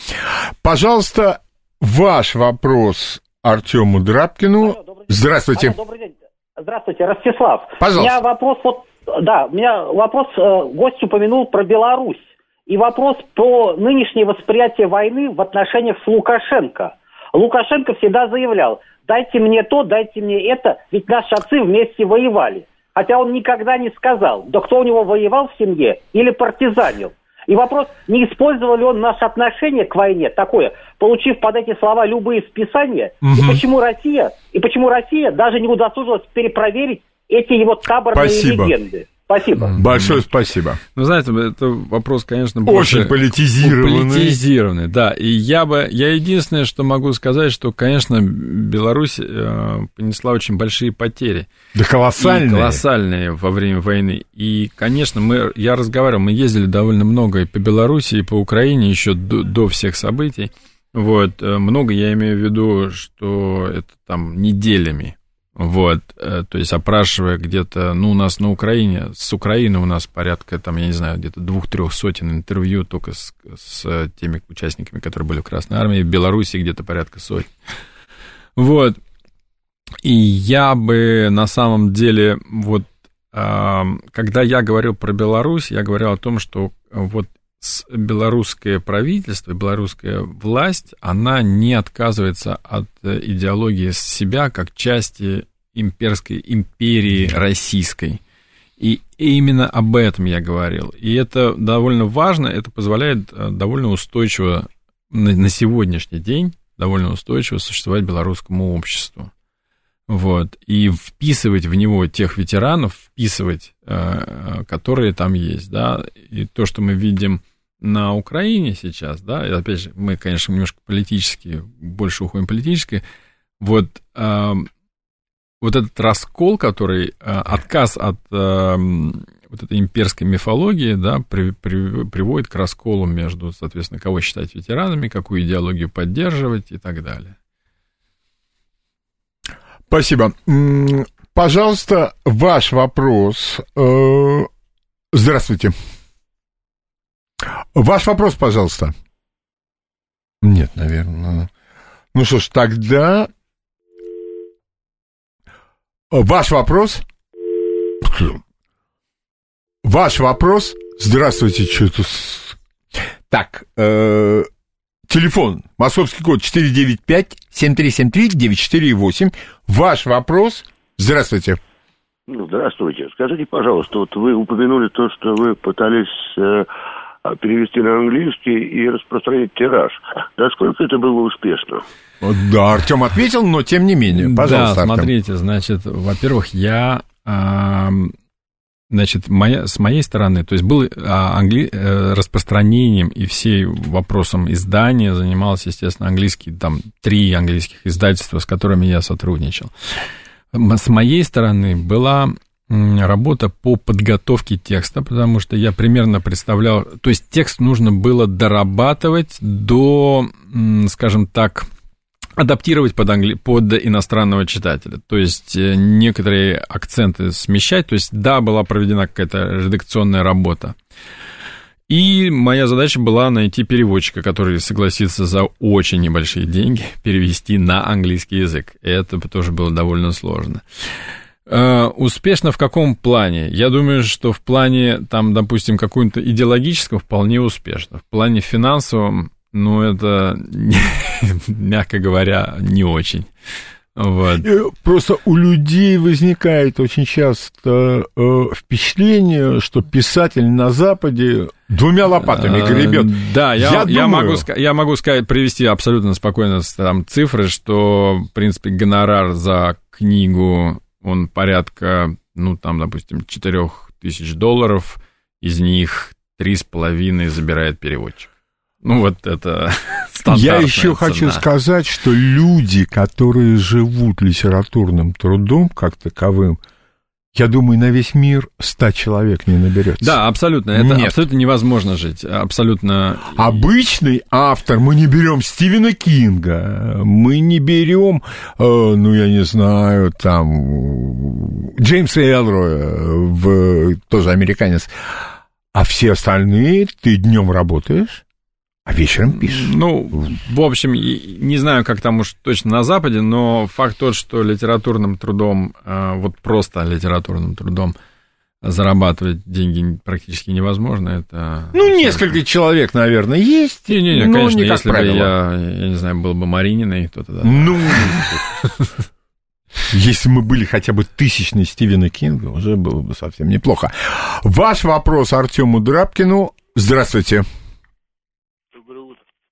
Пожалуйста, ваш вопрос Артему Драбкину. Алло, Здравствуйте. Алло, добрый день. Здравствуйте, Ростислав. Пожалуйста. У меня вопрос вот, да, у меня вопрос, э, гость упомянул про Беларусь. И вопрос про нынешнее восприятие войны в отношениях с Лукашенко. Лукашенко всегда заявлял, дайте мне то, дайте мне это, ведь наши отцы вместе воевали. Хотя он никогда не сказал, да кто у него воевал в семье или партизанил. И вопрос, не использовал ли он наше отношение к войне такое, получив под эти слова любые списания, угу. и почему Россия, и почему Россия даже не удосужилась перепроверить эти его таборные Спасибо. легенды. Спасибо. Большое спасибо. Ну, знаете, это вопрос, конечно, больше... Очень политизированный. Политизированный, да. И я бы... Я единственное, что могу сказать, что, конечно, Беларусь э, понесла очень большие потери. Да колоссальные. И колоссальные во время войны. И, конечно, мы... Я разговаривал, мы ездили довольно много и по Беларуси, и по Украине еще до, до всех событий. Вот, э, много я имею в виду, что это там неделями. Вот, э, то есть опрашивая где-то, ну, у нас на Украине, с Украины у нас порядка, там, я не знаю, где-то двух-трех сотен интервью только с, с теми участниками, которые были в Красной Армии, в Беларуси где-то порядка сотен. Вот, и я бы на самом деле, вот, когда я говорил про Беларусь, я говорил о том, что вот белорусское правительство, белорусская власть, она не отказывается от идеологии себя как части имперской империи российской. И именно об этом я говорил. И это довольно важно, это позволяет э, довольно устойчиво на сегодняшний день довольно устойчиво существовать белорусскому обществу. Вот, и вписывать в него тех ветеранов, вписывать, э, которые там есть, да, и то, что мы видим на Украине сейчас, да, и опять же, мы, конечно, немножко политически, больше уходим политически, вот, э, вот этот раскол, который, э, отказ от э, вот этой имперской мифологии, да, при, при, приводит к расколу между, соответственно, кого считать ветеранами, какую идеологию поддерживать и так далее. Спасибо. Пожалуйста, ваш вопрос. Э, здравствуйте. Ваш вопрос, пожалуйста. Нет, наверное. Ну что ж, тогда... Ваш вопрос? Ваш вопрос? Здравствуйте, что-то... Так, э, телефон, московский код 495-7373-948. Ваш вопрос? Здравствуйте. Ну, здравствуйте. Скажите, пожалуйста, вот вы упомянули то, что вы пытались э, перевести на английский и распространить тираж. Насколько это было успешно? Да, Артем ответил, но тем не менее. Пожалуйста, Да, смотрите, Артем. значит, во-первых, я Значит, моя, с моей стороны, то есть был а, англи, э, распространением и всей вопросом издания занимался, естественно, английский, там, три английских издательства, с которыми я сотрудничал. С моей стороны была работа по подготовке текста, потому что я примерно представлял, то есть текст нужно было дорабатывать до, скажем так, адаптировать под, англи... под иностранного читателя. То есть э, некоторые акценты смещать. То есть, да, была проведена какая-то редакционная работа. И моя задача была найти переводчика, который согласится за очень небольшие деньги перевести на английский язык. Это тоже было довольно сложно. Uh, успешно в каком плане? Я думаю, что в плане, там, допустим, каком-то идеологическом вполне успешно. В плане финансовом ну, это, мягко говоря, не очень. Вот. Э, просто у людей возникает очень часто э, впечатление, что писатель на Западе двумя лопатами э, гребет. Да, я, я, я, могу, я могу сказать, привести абсолютно спокойно там, цифры, что, в принципе, гонорар за книгу, он порядка, ну, там, допустим, 4 тысяч долларов, из них 3,5 забирает переводчик. Ну, вот это Я еще цена. хочу сказать, что люди, которые живут литературным трудом как таковым, я думаю, на весь мир ста человек не наберется. Да, абсолютно. Это Нет. абсолютно невозможно жить. Абсолютно. Обычный автор, мы не берем Стивена Кинга, мы не берем, э, ну, я не знаю, там, Джеймса Элроя, в, тоже американец. А все остальные ты днем работаешь, а вечером пишешь? Ну, в общем, не знаю, как там уж точно на Западе, но факт тот, что литературным трудом, э, вот просто литературным трудом зарабатывать деньги практически невозможно. Это ну, несколько человек, наверное, есть. Не-не-не, конечно, не если правило. бы я, я не знаю, был бы Марининой, то тогда... Ну, если мы были хотя бы тысячной Стивена Кинга, уже было бы совсем неплохо. Ваш вопрос Артему Драбкину. Здравствуйте.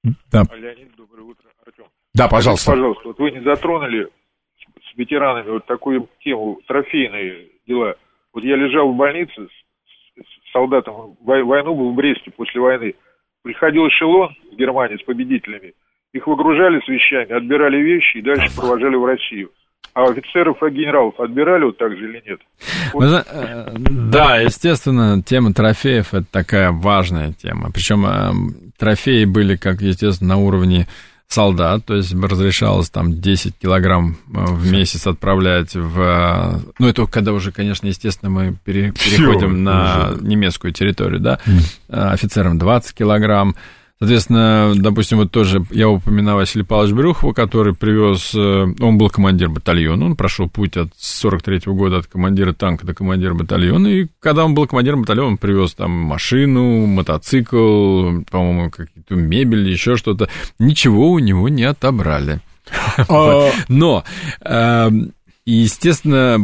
Да. Леонид, доброе утро, Артем. Да, пожалуйста. Скажите, пожалуйста, вот вы не затронули с ветеранами вот такую тему, трофейные дела. Вот я лежал в больнице с, с солдатом, войну был в Бресте после войны. Приходил эшелон в Германии с победителями. Их выгружали с вещами, отбирали вещи и дальше провожали в Россию. А офицеров и генералов отбирали вот так же или нет? Вот. Э, да, естественно, тема трофеев это такая важная тема. Причем э, трофеи были, как естественно, на уровне солдат, то есть разрешалось там 10 килограмм э, в месяц отправлять в... Э, ну, это когда уже, конечно, естественно, мы пере, переходим Всё, на уже. немецкую территорию, да, mm. офицерам 20 килограмм, Соответственно, допустим, вот тоже я упоминал Василия Павловича Брюхова, который привез, э, он был командир батальона, он прошел путь от 43 -го года от командира танка до командира батальона, и когда он был командиром батальона, он привез там машину, мотоцикл, по-моему, какие-то мебель, еще что-то. Ничего у него не отобрали. А Но, эм, естественно,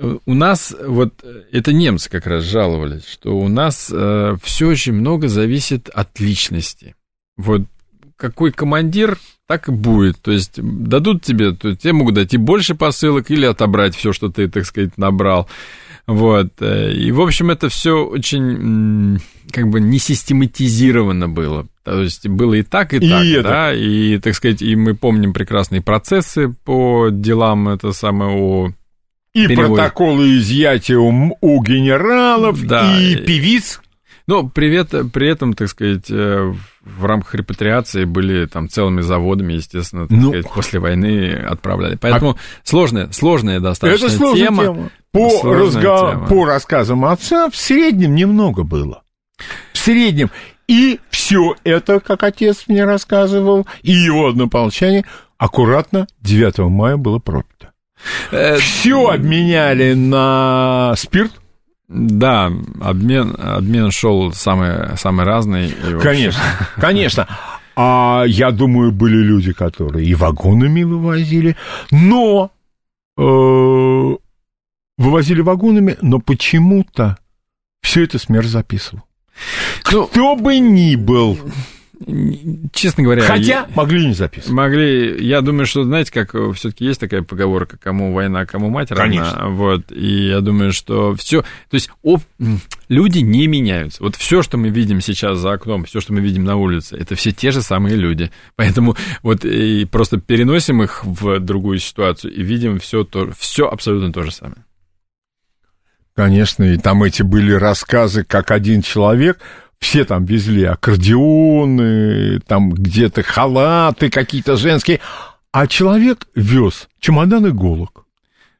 у нас, вот это немцы как раз жаловались, что у нас э, все очень много зависит от личности. Вот какой командир, так и будет. То есть дадут тебе, то тебе могут дать и больше посылок или отобрать все, что ты, так сказать, набрал. Вот. Э, и, в общем, это все очень как бы не систематизировано было. То есть было и так, и, и так, это. да, и, так сказать, и мы помним прекрасные процессы по делам, это самое, о и переводит. протоколы изъятия у, у генералов, да. и певиц. Ну, привет, при этом, так сказать, э, в рамках репатриации были там целыми заводами, естественно, так ну, сказать, после войны отправляли. Поэтому а... сложная, сложная достаточно это сложная тема. тема. По, разго... тема. по рассказам отца в среднем немного было. В среднем. И все это, как отец мне рассказывал, и его однополчане, аккуратно 9 мая было пропито. Э, Все обменяли на спирт. Да, обмен, обмен шел самый, самый разный. Конечно, конечно. А я думаю, были люди, которые и вагонами вывозили, но э, вывозили вагонами, но почему-то все это смерть записывал. Ну, Кто бы ни был честно говоря... Хотя я, могли не записывать. Могли. Я думаю, что, знаете, как все таки есть такая поговорка, кому война, кому мать равна. Конечно. Вот, и я думаю, что все... То есть об, люди не меняются. Вот все, что мы видим сейчас за окном, все, что мы видим на улице, это все те же самые люди. Поэтому вот и просто переносим их в другую ситуацию и видим все, то, все абсолютно то же самое. Конечно, и там эти были рассказы, как один человек все там везли аккордеоны, там где-то халаты какие-то женские, а человек вез чемодан иголок.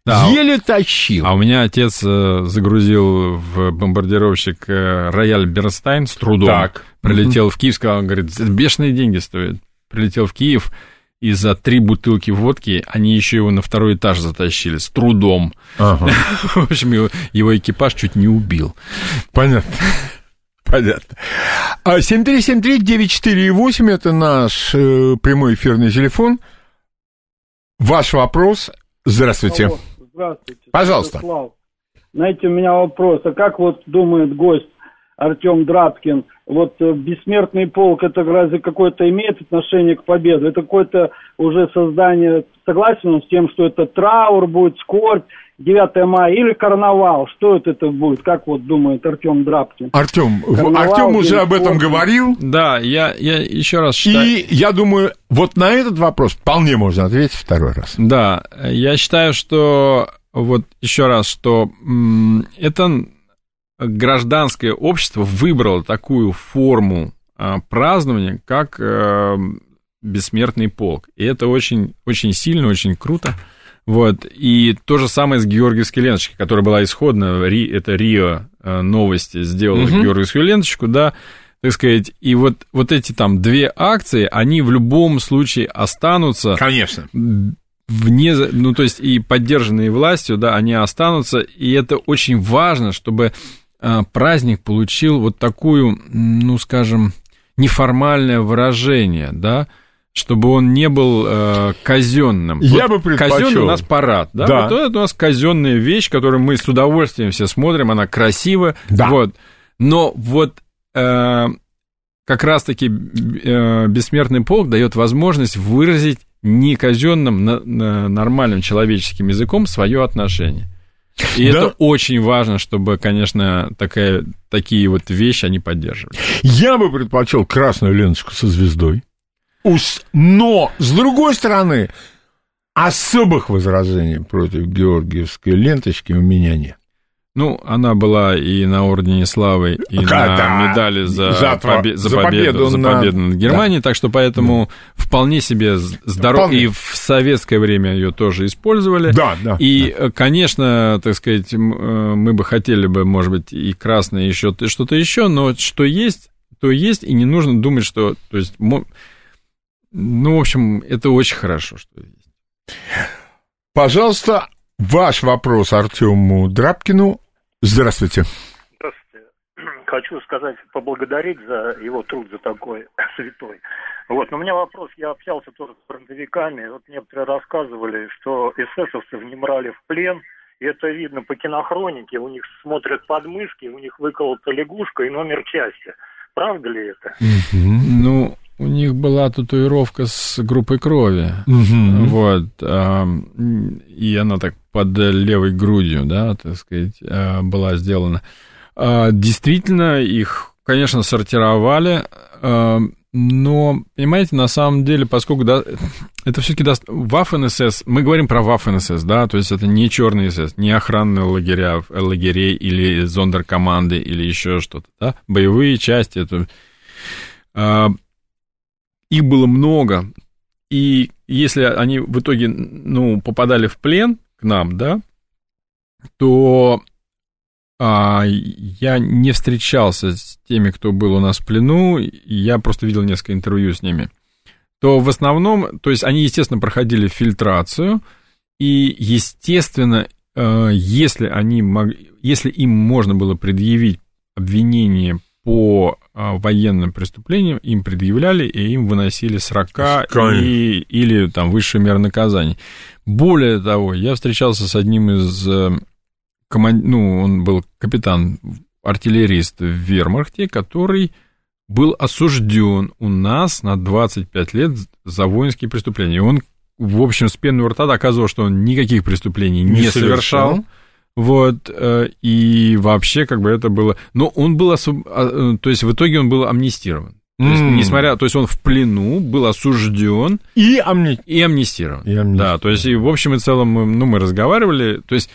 Да, Еле тащил. А у меня отец э, загрузил в бомбардировщик э, Рояль Бернстайн с трудом. Так. Прилетел mm-hmm. в Киев, сказал, он говорит, бешеные деньги стоят. Прилетел в Киев, и за три бутылки водки они еще его на второй этаж затащили с трудом. Ага. В общем, его, его экипаж чуть не убил. Понятно. Понятно. 7373948 а это наш э, прямой эфирный телефон. Ваш вопрос. Здравствуйте. Алло, здравствуйте. Пожалуйста. Слав. Знаете, у меня вопрос. А как вот думает гость Артем Драбкин, вот э, бессмертный полк, это разве какое-то имеет отношение к победе? Это какое-то уже создание, согласен он с тем, что это траур будет, скорбь, 9 мая или карнавал. Что это, это будет? Как вот думает Артем Драбкин? Артем, Артем уже об этом говорил. Да, я, я еще раз считаю... И я думаю, вот на этот вопрос вполне можно ответить второй раз. Да, я считаю, что вот еще раз, что это гражданское общество выбрало такую форму а, празднования, как э, бессмертный полк. И это очень, очень сильно, очень круто. Вот. И то же самое с Георгиевской ленточкой, которая была исходно, это Рио э, новости сделала угу. Георгиевскую ленточку, да, так сказать, и вот, вот эти там две акции, они в любом случае останутся. Конечно. Вне, ну, то есть и поддержанные властью, да, они останутся, и это очень важно, чтобы э, праздник получил вот такую, ну, скажем, неформальное выражение, да, чтобы он не был э, казенным. Я вот бы предпочел. Казенный у нас парад, да? да. Вот это у нас казенная вещь, которую мы с удовольствием все смотрим, она красивая. Да. Вот. Но вот э, как раз-таки э, бессмертный полк дает возможность выразить не казенным, на, на нормальным человеческим языком свое отношение. И да. это очень важно, чтобы, конечно, такая, такие вот вещи они поддерживали. Я бы предпочел красную ленточку со звездой. Но, с другой стороны, особых возражений против георгиевской ленточки у меня нет. Ну, она была и на Ордене Славы, и а, на да. медали за, за, побе- за, за победу, победу, за победу на... над Германией, да. так что поэтому да. вполне себе здорово. И в советское время ее тоже использовали. Да, да. И, да. конечно, так сказать, э, мы бы хотели бы, может быть, и красное, еще что-то еще, но что есть, то есть, и не нужно думать, что... То есть, ну, в общем, это очень хорошо, что есть. Пожалуйста, Ваш вопрос Артему Драбкину. Здравствуйте. Здравствуйте. Хочу сказать, поблагодарить за его труд, за такой святой. Вот, но у меня вопрос, я общался тоже с фронтовиками, вот некоторые рассказывали, что эсэсовцев не брали в плен, и это видно по кинохронике, у них смотрят подмышки, у них выколота лягушка и номер части. Правда ли это? Ну, у них была татуировка с группой крови. Угу. Вот. А, и она так под левой грудью, да, так сказать, а, была сделана. А, действительно, их, конечно, сортировали, но, понимаете, на самом деле, поскольку да, это все-таки даст Waffen СС, мы говорим про Waffen СС, да, то есть это не черный СС, не охранные лагеря, лагерей или зондеркоманды или еще что-то, да, боевые части, это их было много, и если они в итоге, ну, попадали в плен к нам, да, то а, я не встречался с теми, кто был у нас в плену, я просто видел несколько интервью с ними, то в основном, то есть они, естественно, проходили фильтрацию, и, естественно, э, если, они мог, если им можно было предъявить обвинение по а, военным преступлениям им предъявляли, и им выносили срока и, или там высшую меру наказания. Более того, я встречался с одним из э, команд... ну, он был капитан, артиллерист в Вермахте, который был осужден у нас на 25 лет за воинские преступления. Он, в общем, с пеной рта доказывал, что он никаких преступлений не, не совершал. совершал вот, э, и вообще, как бы это было... Но он был... Особ... А, э, то есть, в итоге он был амнистирован. То есть, несмотря, то есть он в плену был осужден и, амни... и амнистирован. И амнистирован. Да, то есть и в общем и целом мы, ну, мы разговаривали. То есть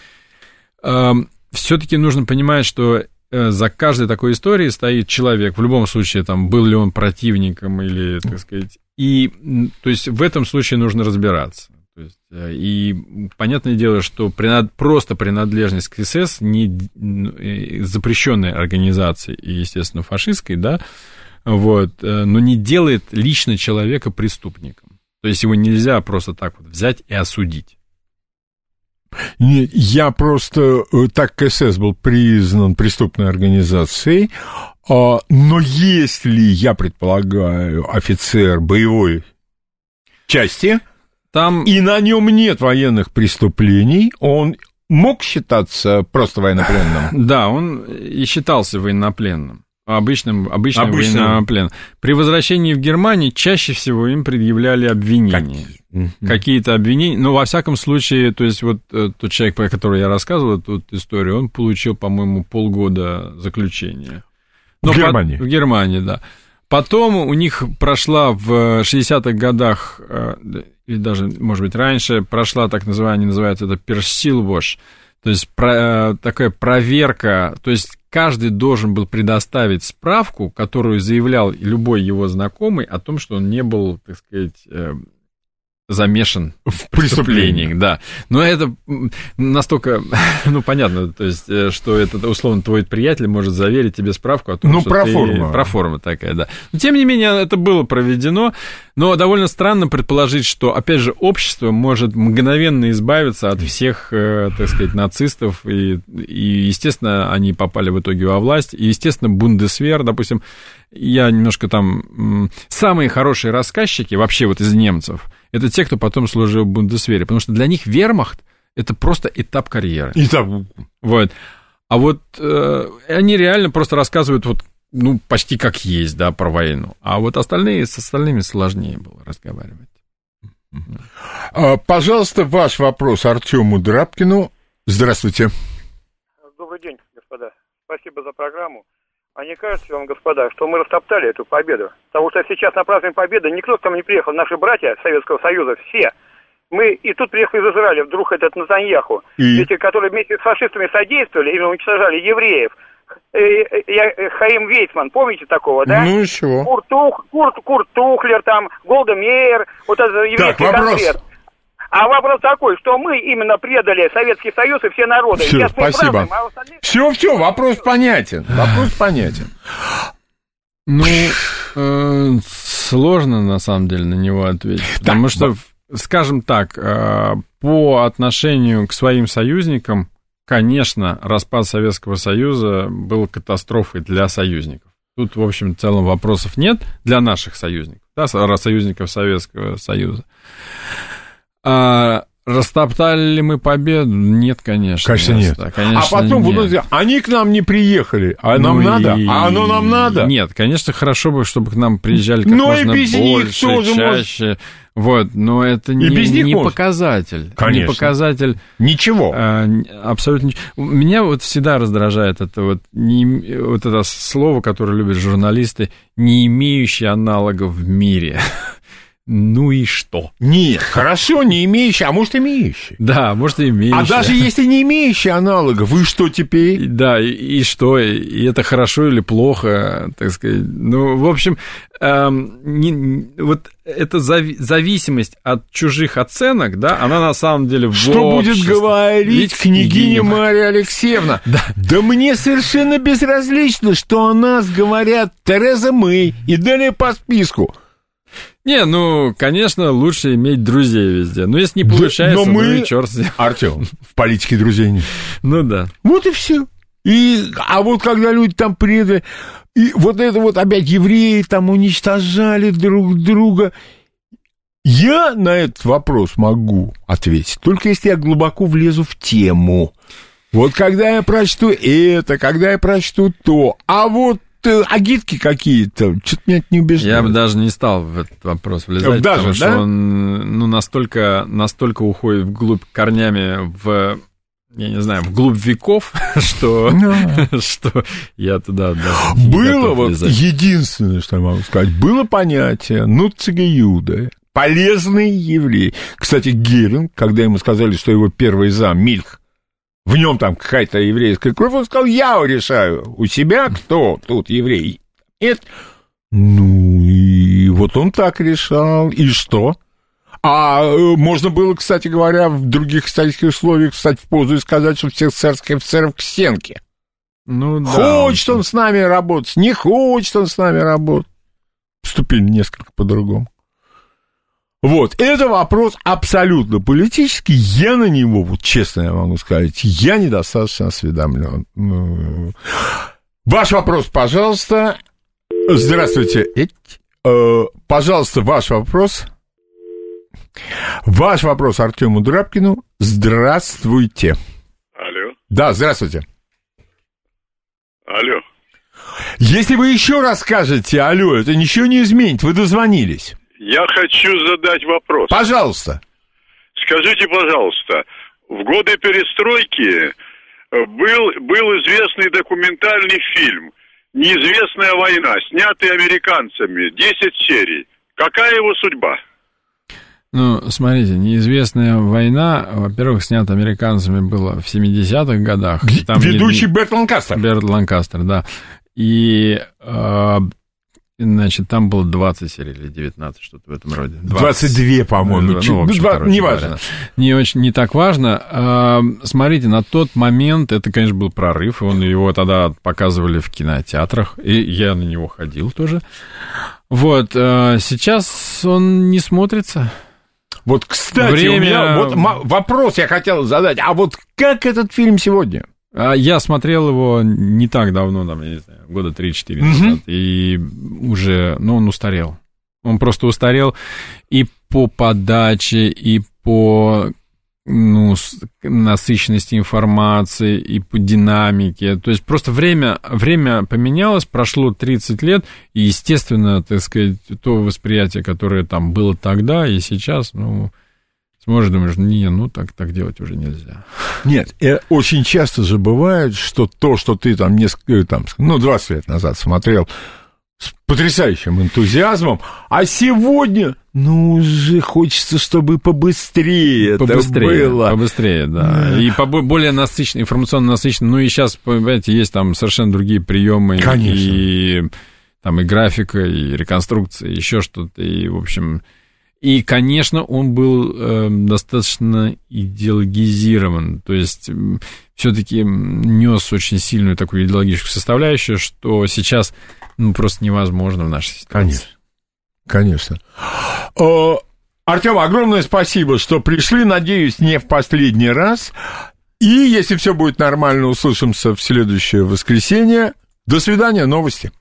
э, все-таки нужно понимать, что э, за каждой такой историей стоит человек. В любом случае, там был ли он противником или, так сказать. И то есть в этом случае нужно разбираться. Э, и понятное дело, что принад... просто принадлежность к СС не э, запрещенной организации и, естественно, фашистской, да, вот, э, но не делает лично человека преступником. То есть его нельзя просто так вот взять и осудить. Нет, я просто, так КСС был признан преступной организацией, а, но если, я предполагаю, офицер боевой части, там... И на нем нет военных преступлений, он мог считаться просто военнопленным? Да, он и считался военнопленным. Обычным, обычным, обычным. военнопленным. При возвращении в Германию чаще всего им предъявляли обвинения. Какие? Какие-то обвинения. Но, во всяком случае, то есть вот э, тот человек, про который я рассказывал эту историю, он получил, по-моему, полгода заключения. Но в Германии? По... В Германии, да. Потом у них прошла в 60-х годах, э, или даже, может быть, раньше, прошла так называемая, называют это персилвош, то есть про, э, такая проверка, то есть каждый должен был предоставить справку, которую заявлял любой его знакомый о том, что он не был, так сказать, э, замешан в преступлениях, да. Но это настолько, ну, понятно, то есть, э, что это, условно, твой приятель может заверить тебе справку о том, ну, что проформа. ты... Проформа такая, да. Но, тем не менее, это было проведено, но довольно странно предположить, что, опять же, общество может мгновенно избавиться от всех, э, так сказать, нацистов, и, и естественно, они попали в итоге во власть, и, естественно, Бундесвер, допустим, я немножко там... Самые хорошие рассказчики вообще вот из немцев, это те, кто потом служил в Бундесвере, потому что для них вермахт — это просто этап карьеры. Этап. Вот. А вот э, они реально просто рассказывают вот ну, почти как есть, да, про войну. А вот остальные, с остальными сложнее было разговаривать. А, пожалуйста, ваш вопрос Артему Драбкину. Здравствуйте. Добрый день, господа. Спасибо за программу. А не кажется вам, господа, что мы растоптали эту победу? Потому что сейчас на празднование победы никто к нам не приехал. Наши братья Советского Союза, все, Мы и тут приехал из Израиля, вдруг этот Натаньяху, И? эти, которые вместе с фашистами содействовали и уничтожали евреев. Э, э, э, Хаим Вейцман, помните такого, да? Ну и чего? Курт, Тух- Курт, Курт Тухлер, там, Голда Меер, вот это еврейский вопрос. концерт. А вопрос такой, что мы именно предали Советский Союз и все народы. Всё, Сейчас спасибо. празднуем, а остальные- Все, все, вопрос понятен. Вопрос понятен. Ну, э, сложно на самом деле на него ответить. Потому что, скажем так, э, по отношению к своим союзникам, конечно, распад Советского Союза был катастрофой для союзников. Тут, в общем, в целом вопросов нет для наших союзников, да, со- союзников Советского Союза. А растоптали ли мы победу? Нет, конечно. Конечно, нет. Да, конечно, а потом нет. будут они к нам не приехали, а нам Ну надо, и- а оно нам надо. Нет, конечно, хорошо бы, чтобы к нам приезжали как Но и можно без них больше, тоже может- чаще. Вот, но это не, без них не может. показатель. Конечно. Не показатель. Ничего. а, абсолютно ничего. Меня вот всегда раздражает это вот, не, вот это слово, которое любят журналисты, не имеющий аналогов в мире. Ну и что? Нет, хорошо, не имеющий, а может имеющий. Да, может, и имеющий. А даже если не имеющий аналогов, вы что теперь? Да, и, и что, и это хорошо или плохо, так сказать. Ну, в общем, эм, не- вот эта зави- зависимость от чужих оценок, да, она на самом деле в Что будет обществе. говорить Видите, княгиня Мария Алексеевна? Да. мне совершенно безразлично, что о нас говорят Тереза Мэй и далее по списку. Не, ну, конечно, лучше иметь друзей везде. Но если не получается, но мы- ну и черт с ним. Артем, в политике друзей нет. Ну да. Вот и все. И, а вот когда люди там предали, и вот это вот опять евреи там уничтожали друг друга, я на этот вопрос могу ответить, только если я глубоко влезу в тему. Вот когда я прочту это, когда я прочту то, а вот агитки какие-то, что-то меня это не убеждает. Я бы даже не стал в этот вопрос влезать, Даже, потому что да? он ну, настолько, настолько уходит вглубь корнями в я не знаю, вглубь веков, что, что я туда даже Было вот единственное, что я могу сказать, было понятие Нуцега Юда, полезный еврей. Кстати, Геринг, когда ему сказали, что его первый зам Мильх, в нем там какая-то еврейская кровь, он сказал, я решаю, у себя кто тут еврей? Нет. Ну, и вот он так решал, и что? А э, можно было, кстати говоря, в других исторических условиях встать в позу и сказать, что всех царских офицеров к стенке. Ну, да. Хочет он с нами работать, не хочет он с нами работать. Поступили несколько по-другому. Вот, это вопрос абсолютно политический. Я на него, вот честно я могу сказать, я недостаточно осведомлен. Ну, Ваш вопрос, пожалуйста. Здравствуйте. Э, Пожалуйста, ваш вопрос. Ваш вопрос Артему Драбкину. Здравствуйте. Алло. Да, здравствуйте. Алло. Если вы еще раз скажете алло, это ничего не изменит. Вы дозвонились. Я хочу задать вопрос. Пожалуйста. Скажите, пожалуйста, в годы перестройки э, был, был известный документальный фильм «Неизвестная война», снятый американцами, 10 серий. Какая его судьба? Ну, смотрите, неизвестная война, во-первых, снята американцами было в 70-х годах. Там не- Ведущий Берт Ланкастер. Берт Ланкастер, да. И, э, значит, там было 20 серий или 19, что-то в этом роде. 22, по-моему, Ну, общем, ну, неважно. говоря, Не очень, не так важно. А, Смотрите, на тот момент это, конечно, был прорыв. Он его тогда показывали в кинотеатрах, и я на него ходил тоже. Вот, а, сейчас он не смотрится. Вот, кстати, Время- у меня вот вопрос я хотел задать. А вот как этот фильм сегодня? А Я смотрел его не так давно, там, я не знаю, года 3-4 назад, и уже, ну, он устарел. Он просто устарел и по подаче, и по ну, насыщенности информации, и по динамике. То есть просто время, время поменялось, прошло 30 лет, и, естественно, так сказать, то восприятие, которое там было тогда и сейчас, ну, смотришь, думаешь, не, ну, так, так делать уже нельзя. Нет, э, очень часто же бывает, что то, что ты там несколько, там, ну, 20 лет назад смотрел, с потрясающим энтузиазмом, а сегодня, ну, уже хочется, чтобы побыстрее, побыстрее это было. Побыстрее, да. да. И более насыщенно, информационно насыщенно. Ну и сейчас, понимаете, есть там совершенно другие приемы. Конечно. И там и графика, и реконструкция, и еще что-то. И, в общем, и, конечно, он был э, достаточно идеологизирован, то есть все-таки нес очень сильную такую идеологическую составляющую, что сейчас ну, просто невозможно в нашей ситуации. Конечно. Конечно. Артем, огромное спасибо, что пришли. Надеюсь, не в последний раз. И если все будет нормально, услышимся в следующее воскресенье. До свидания, новости.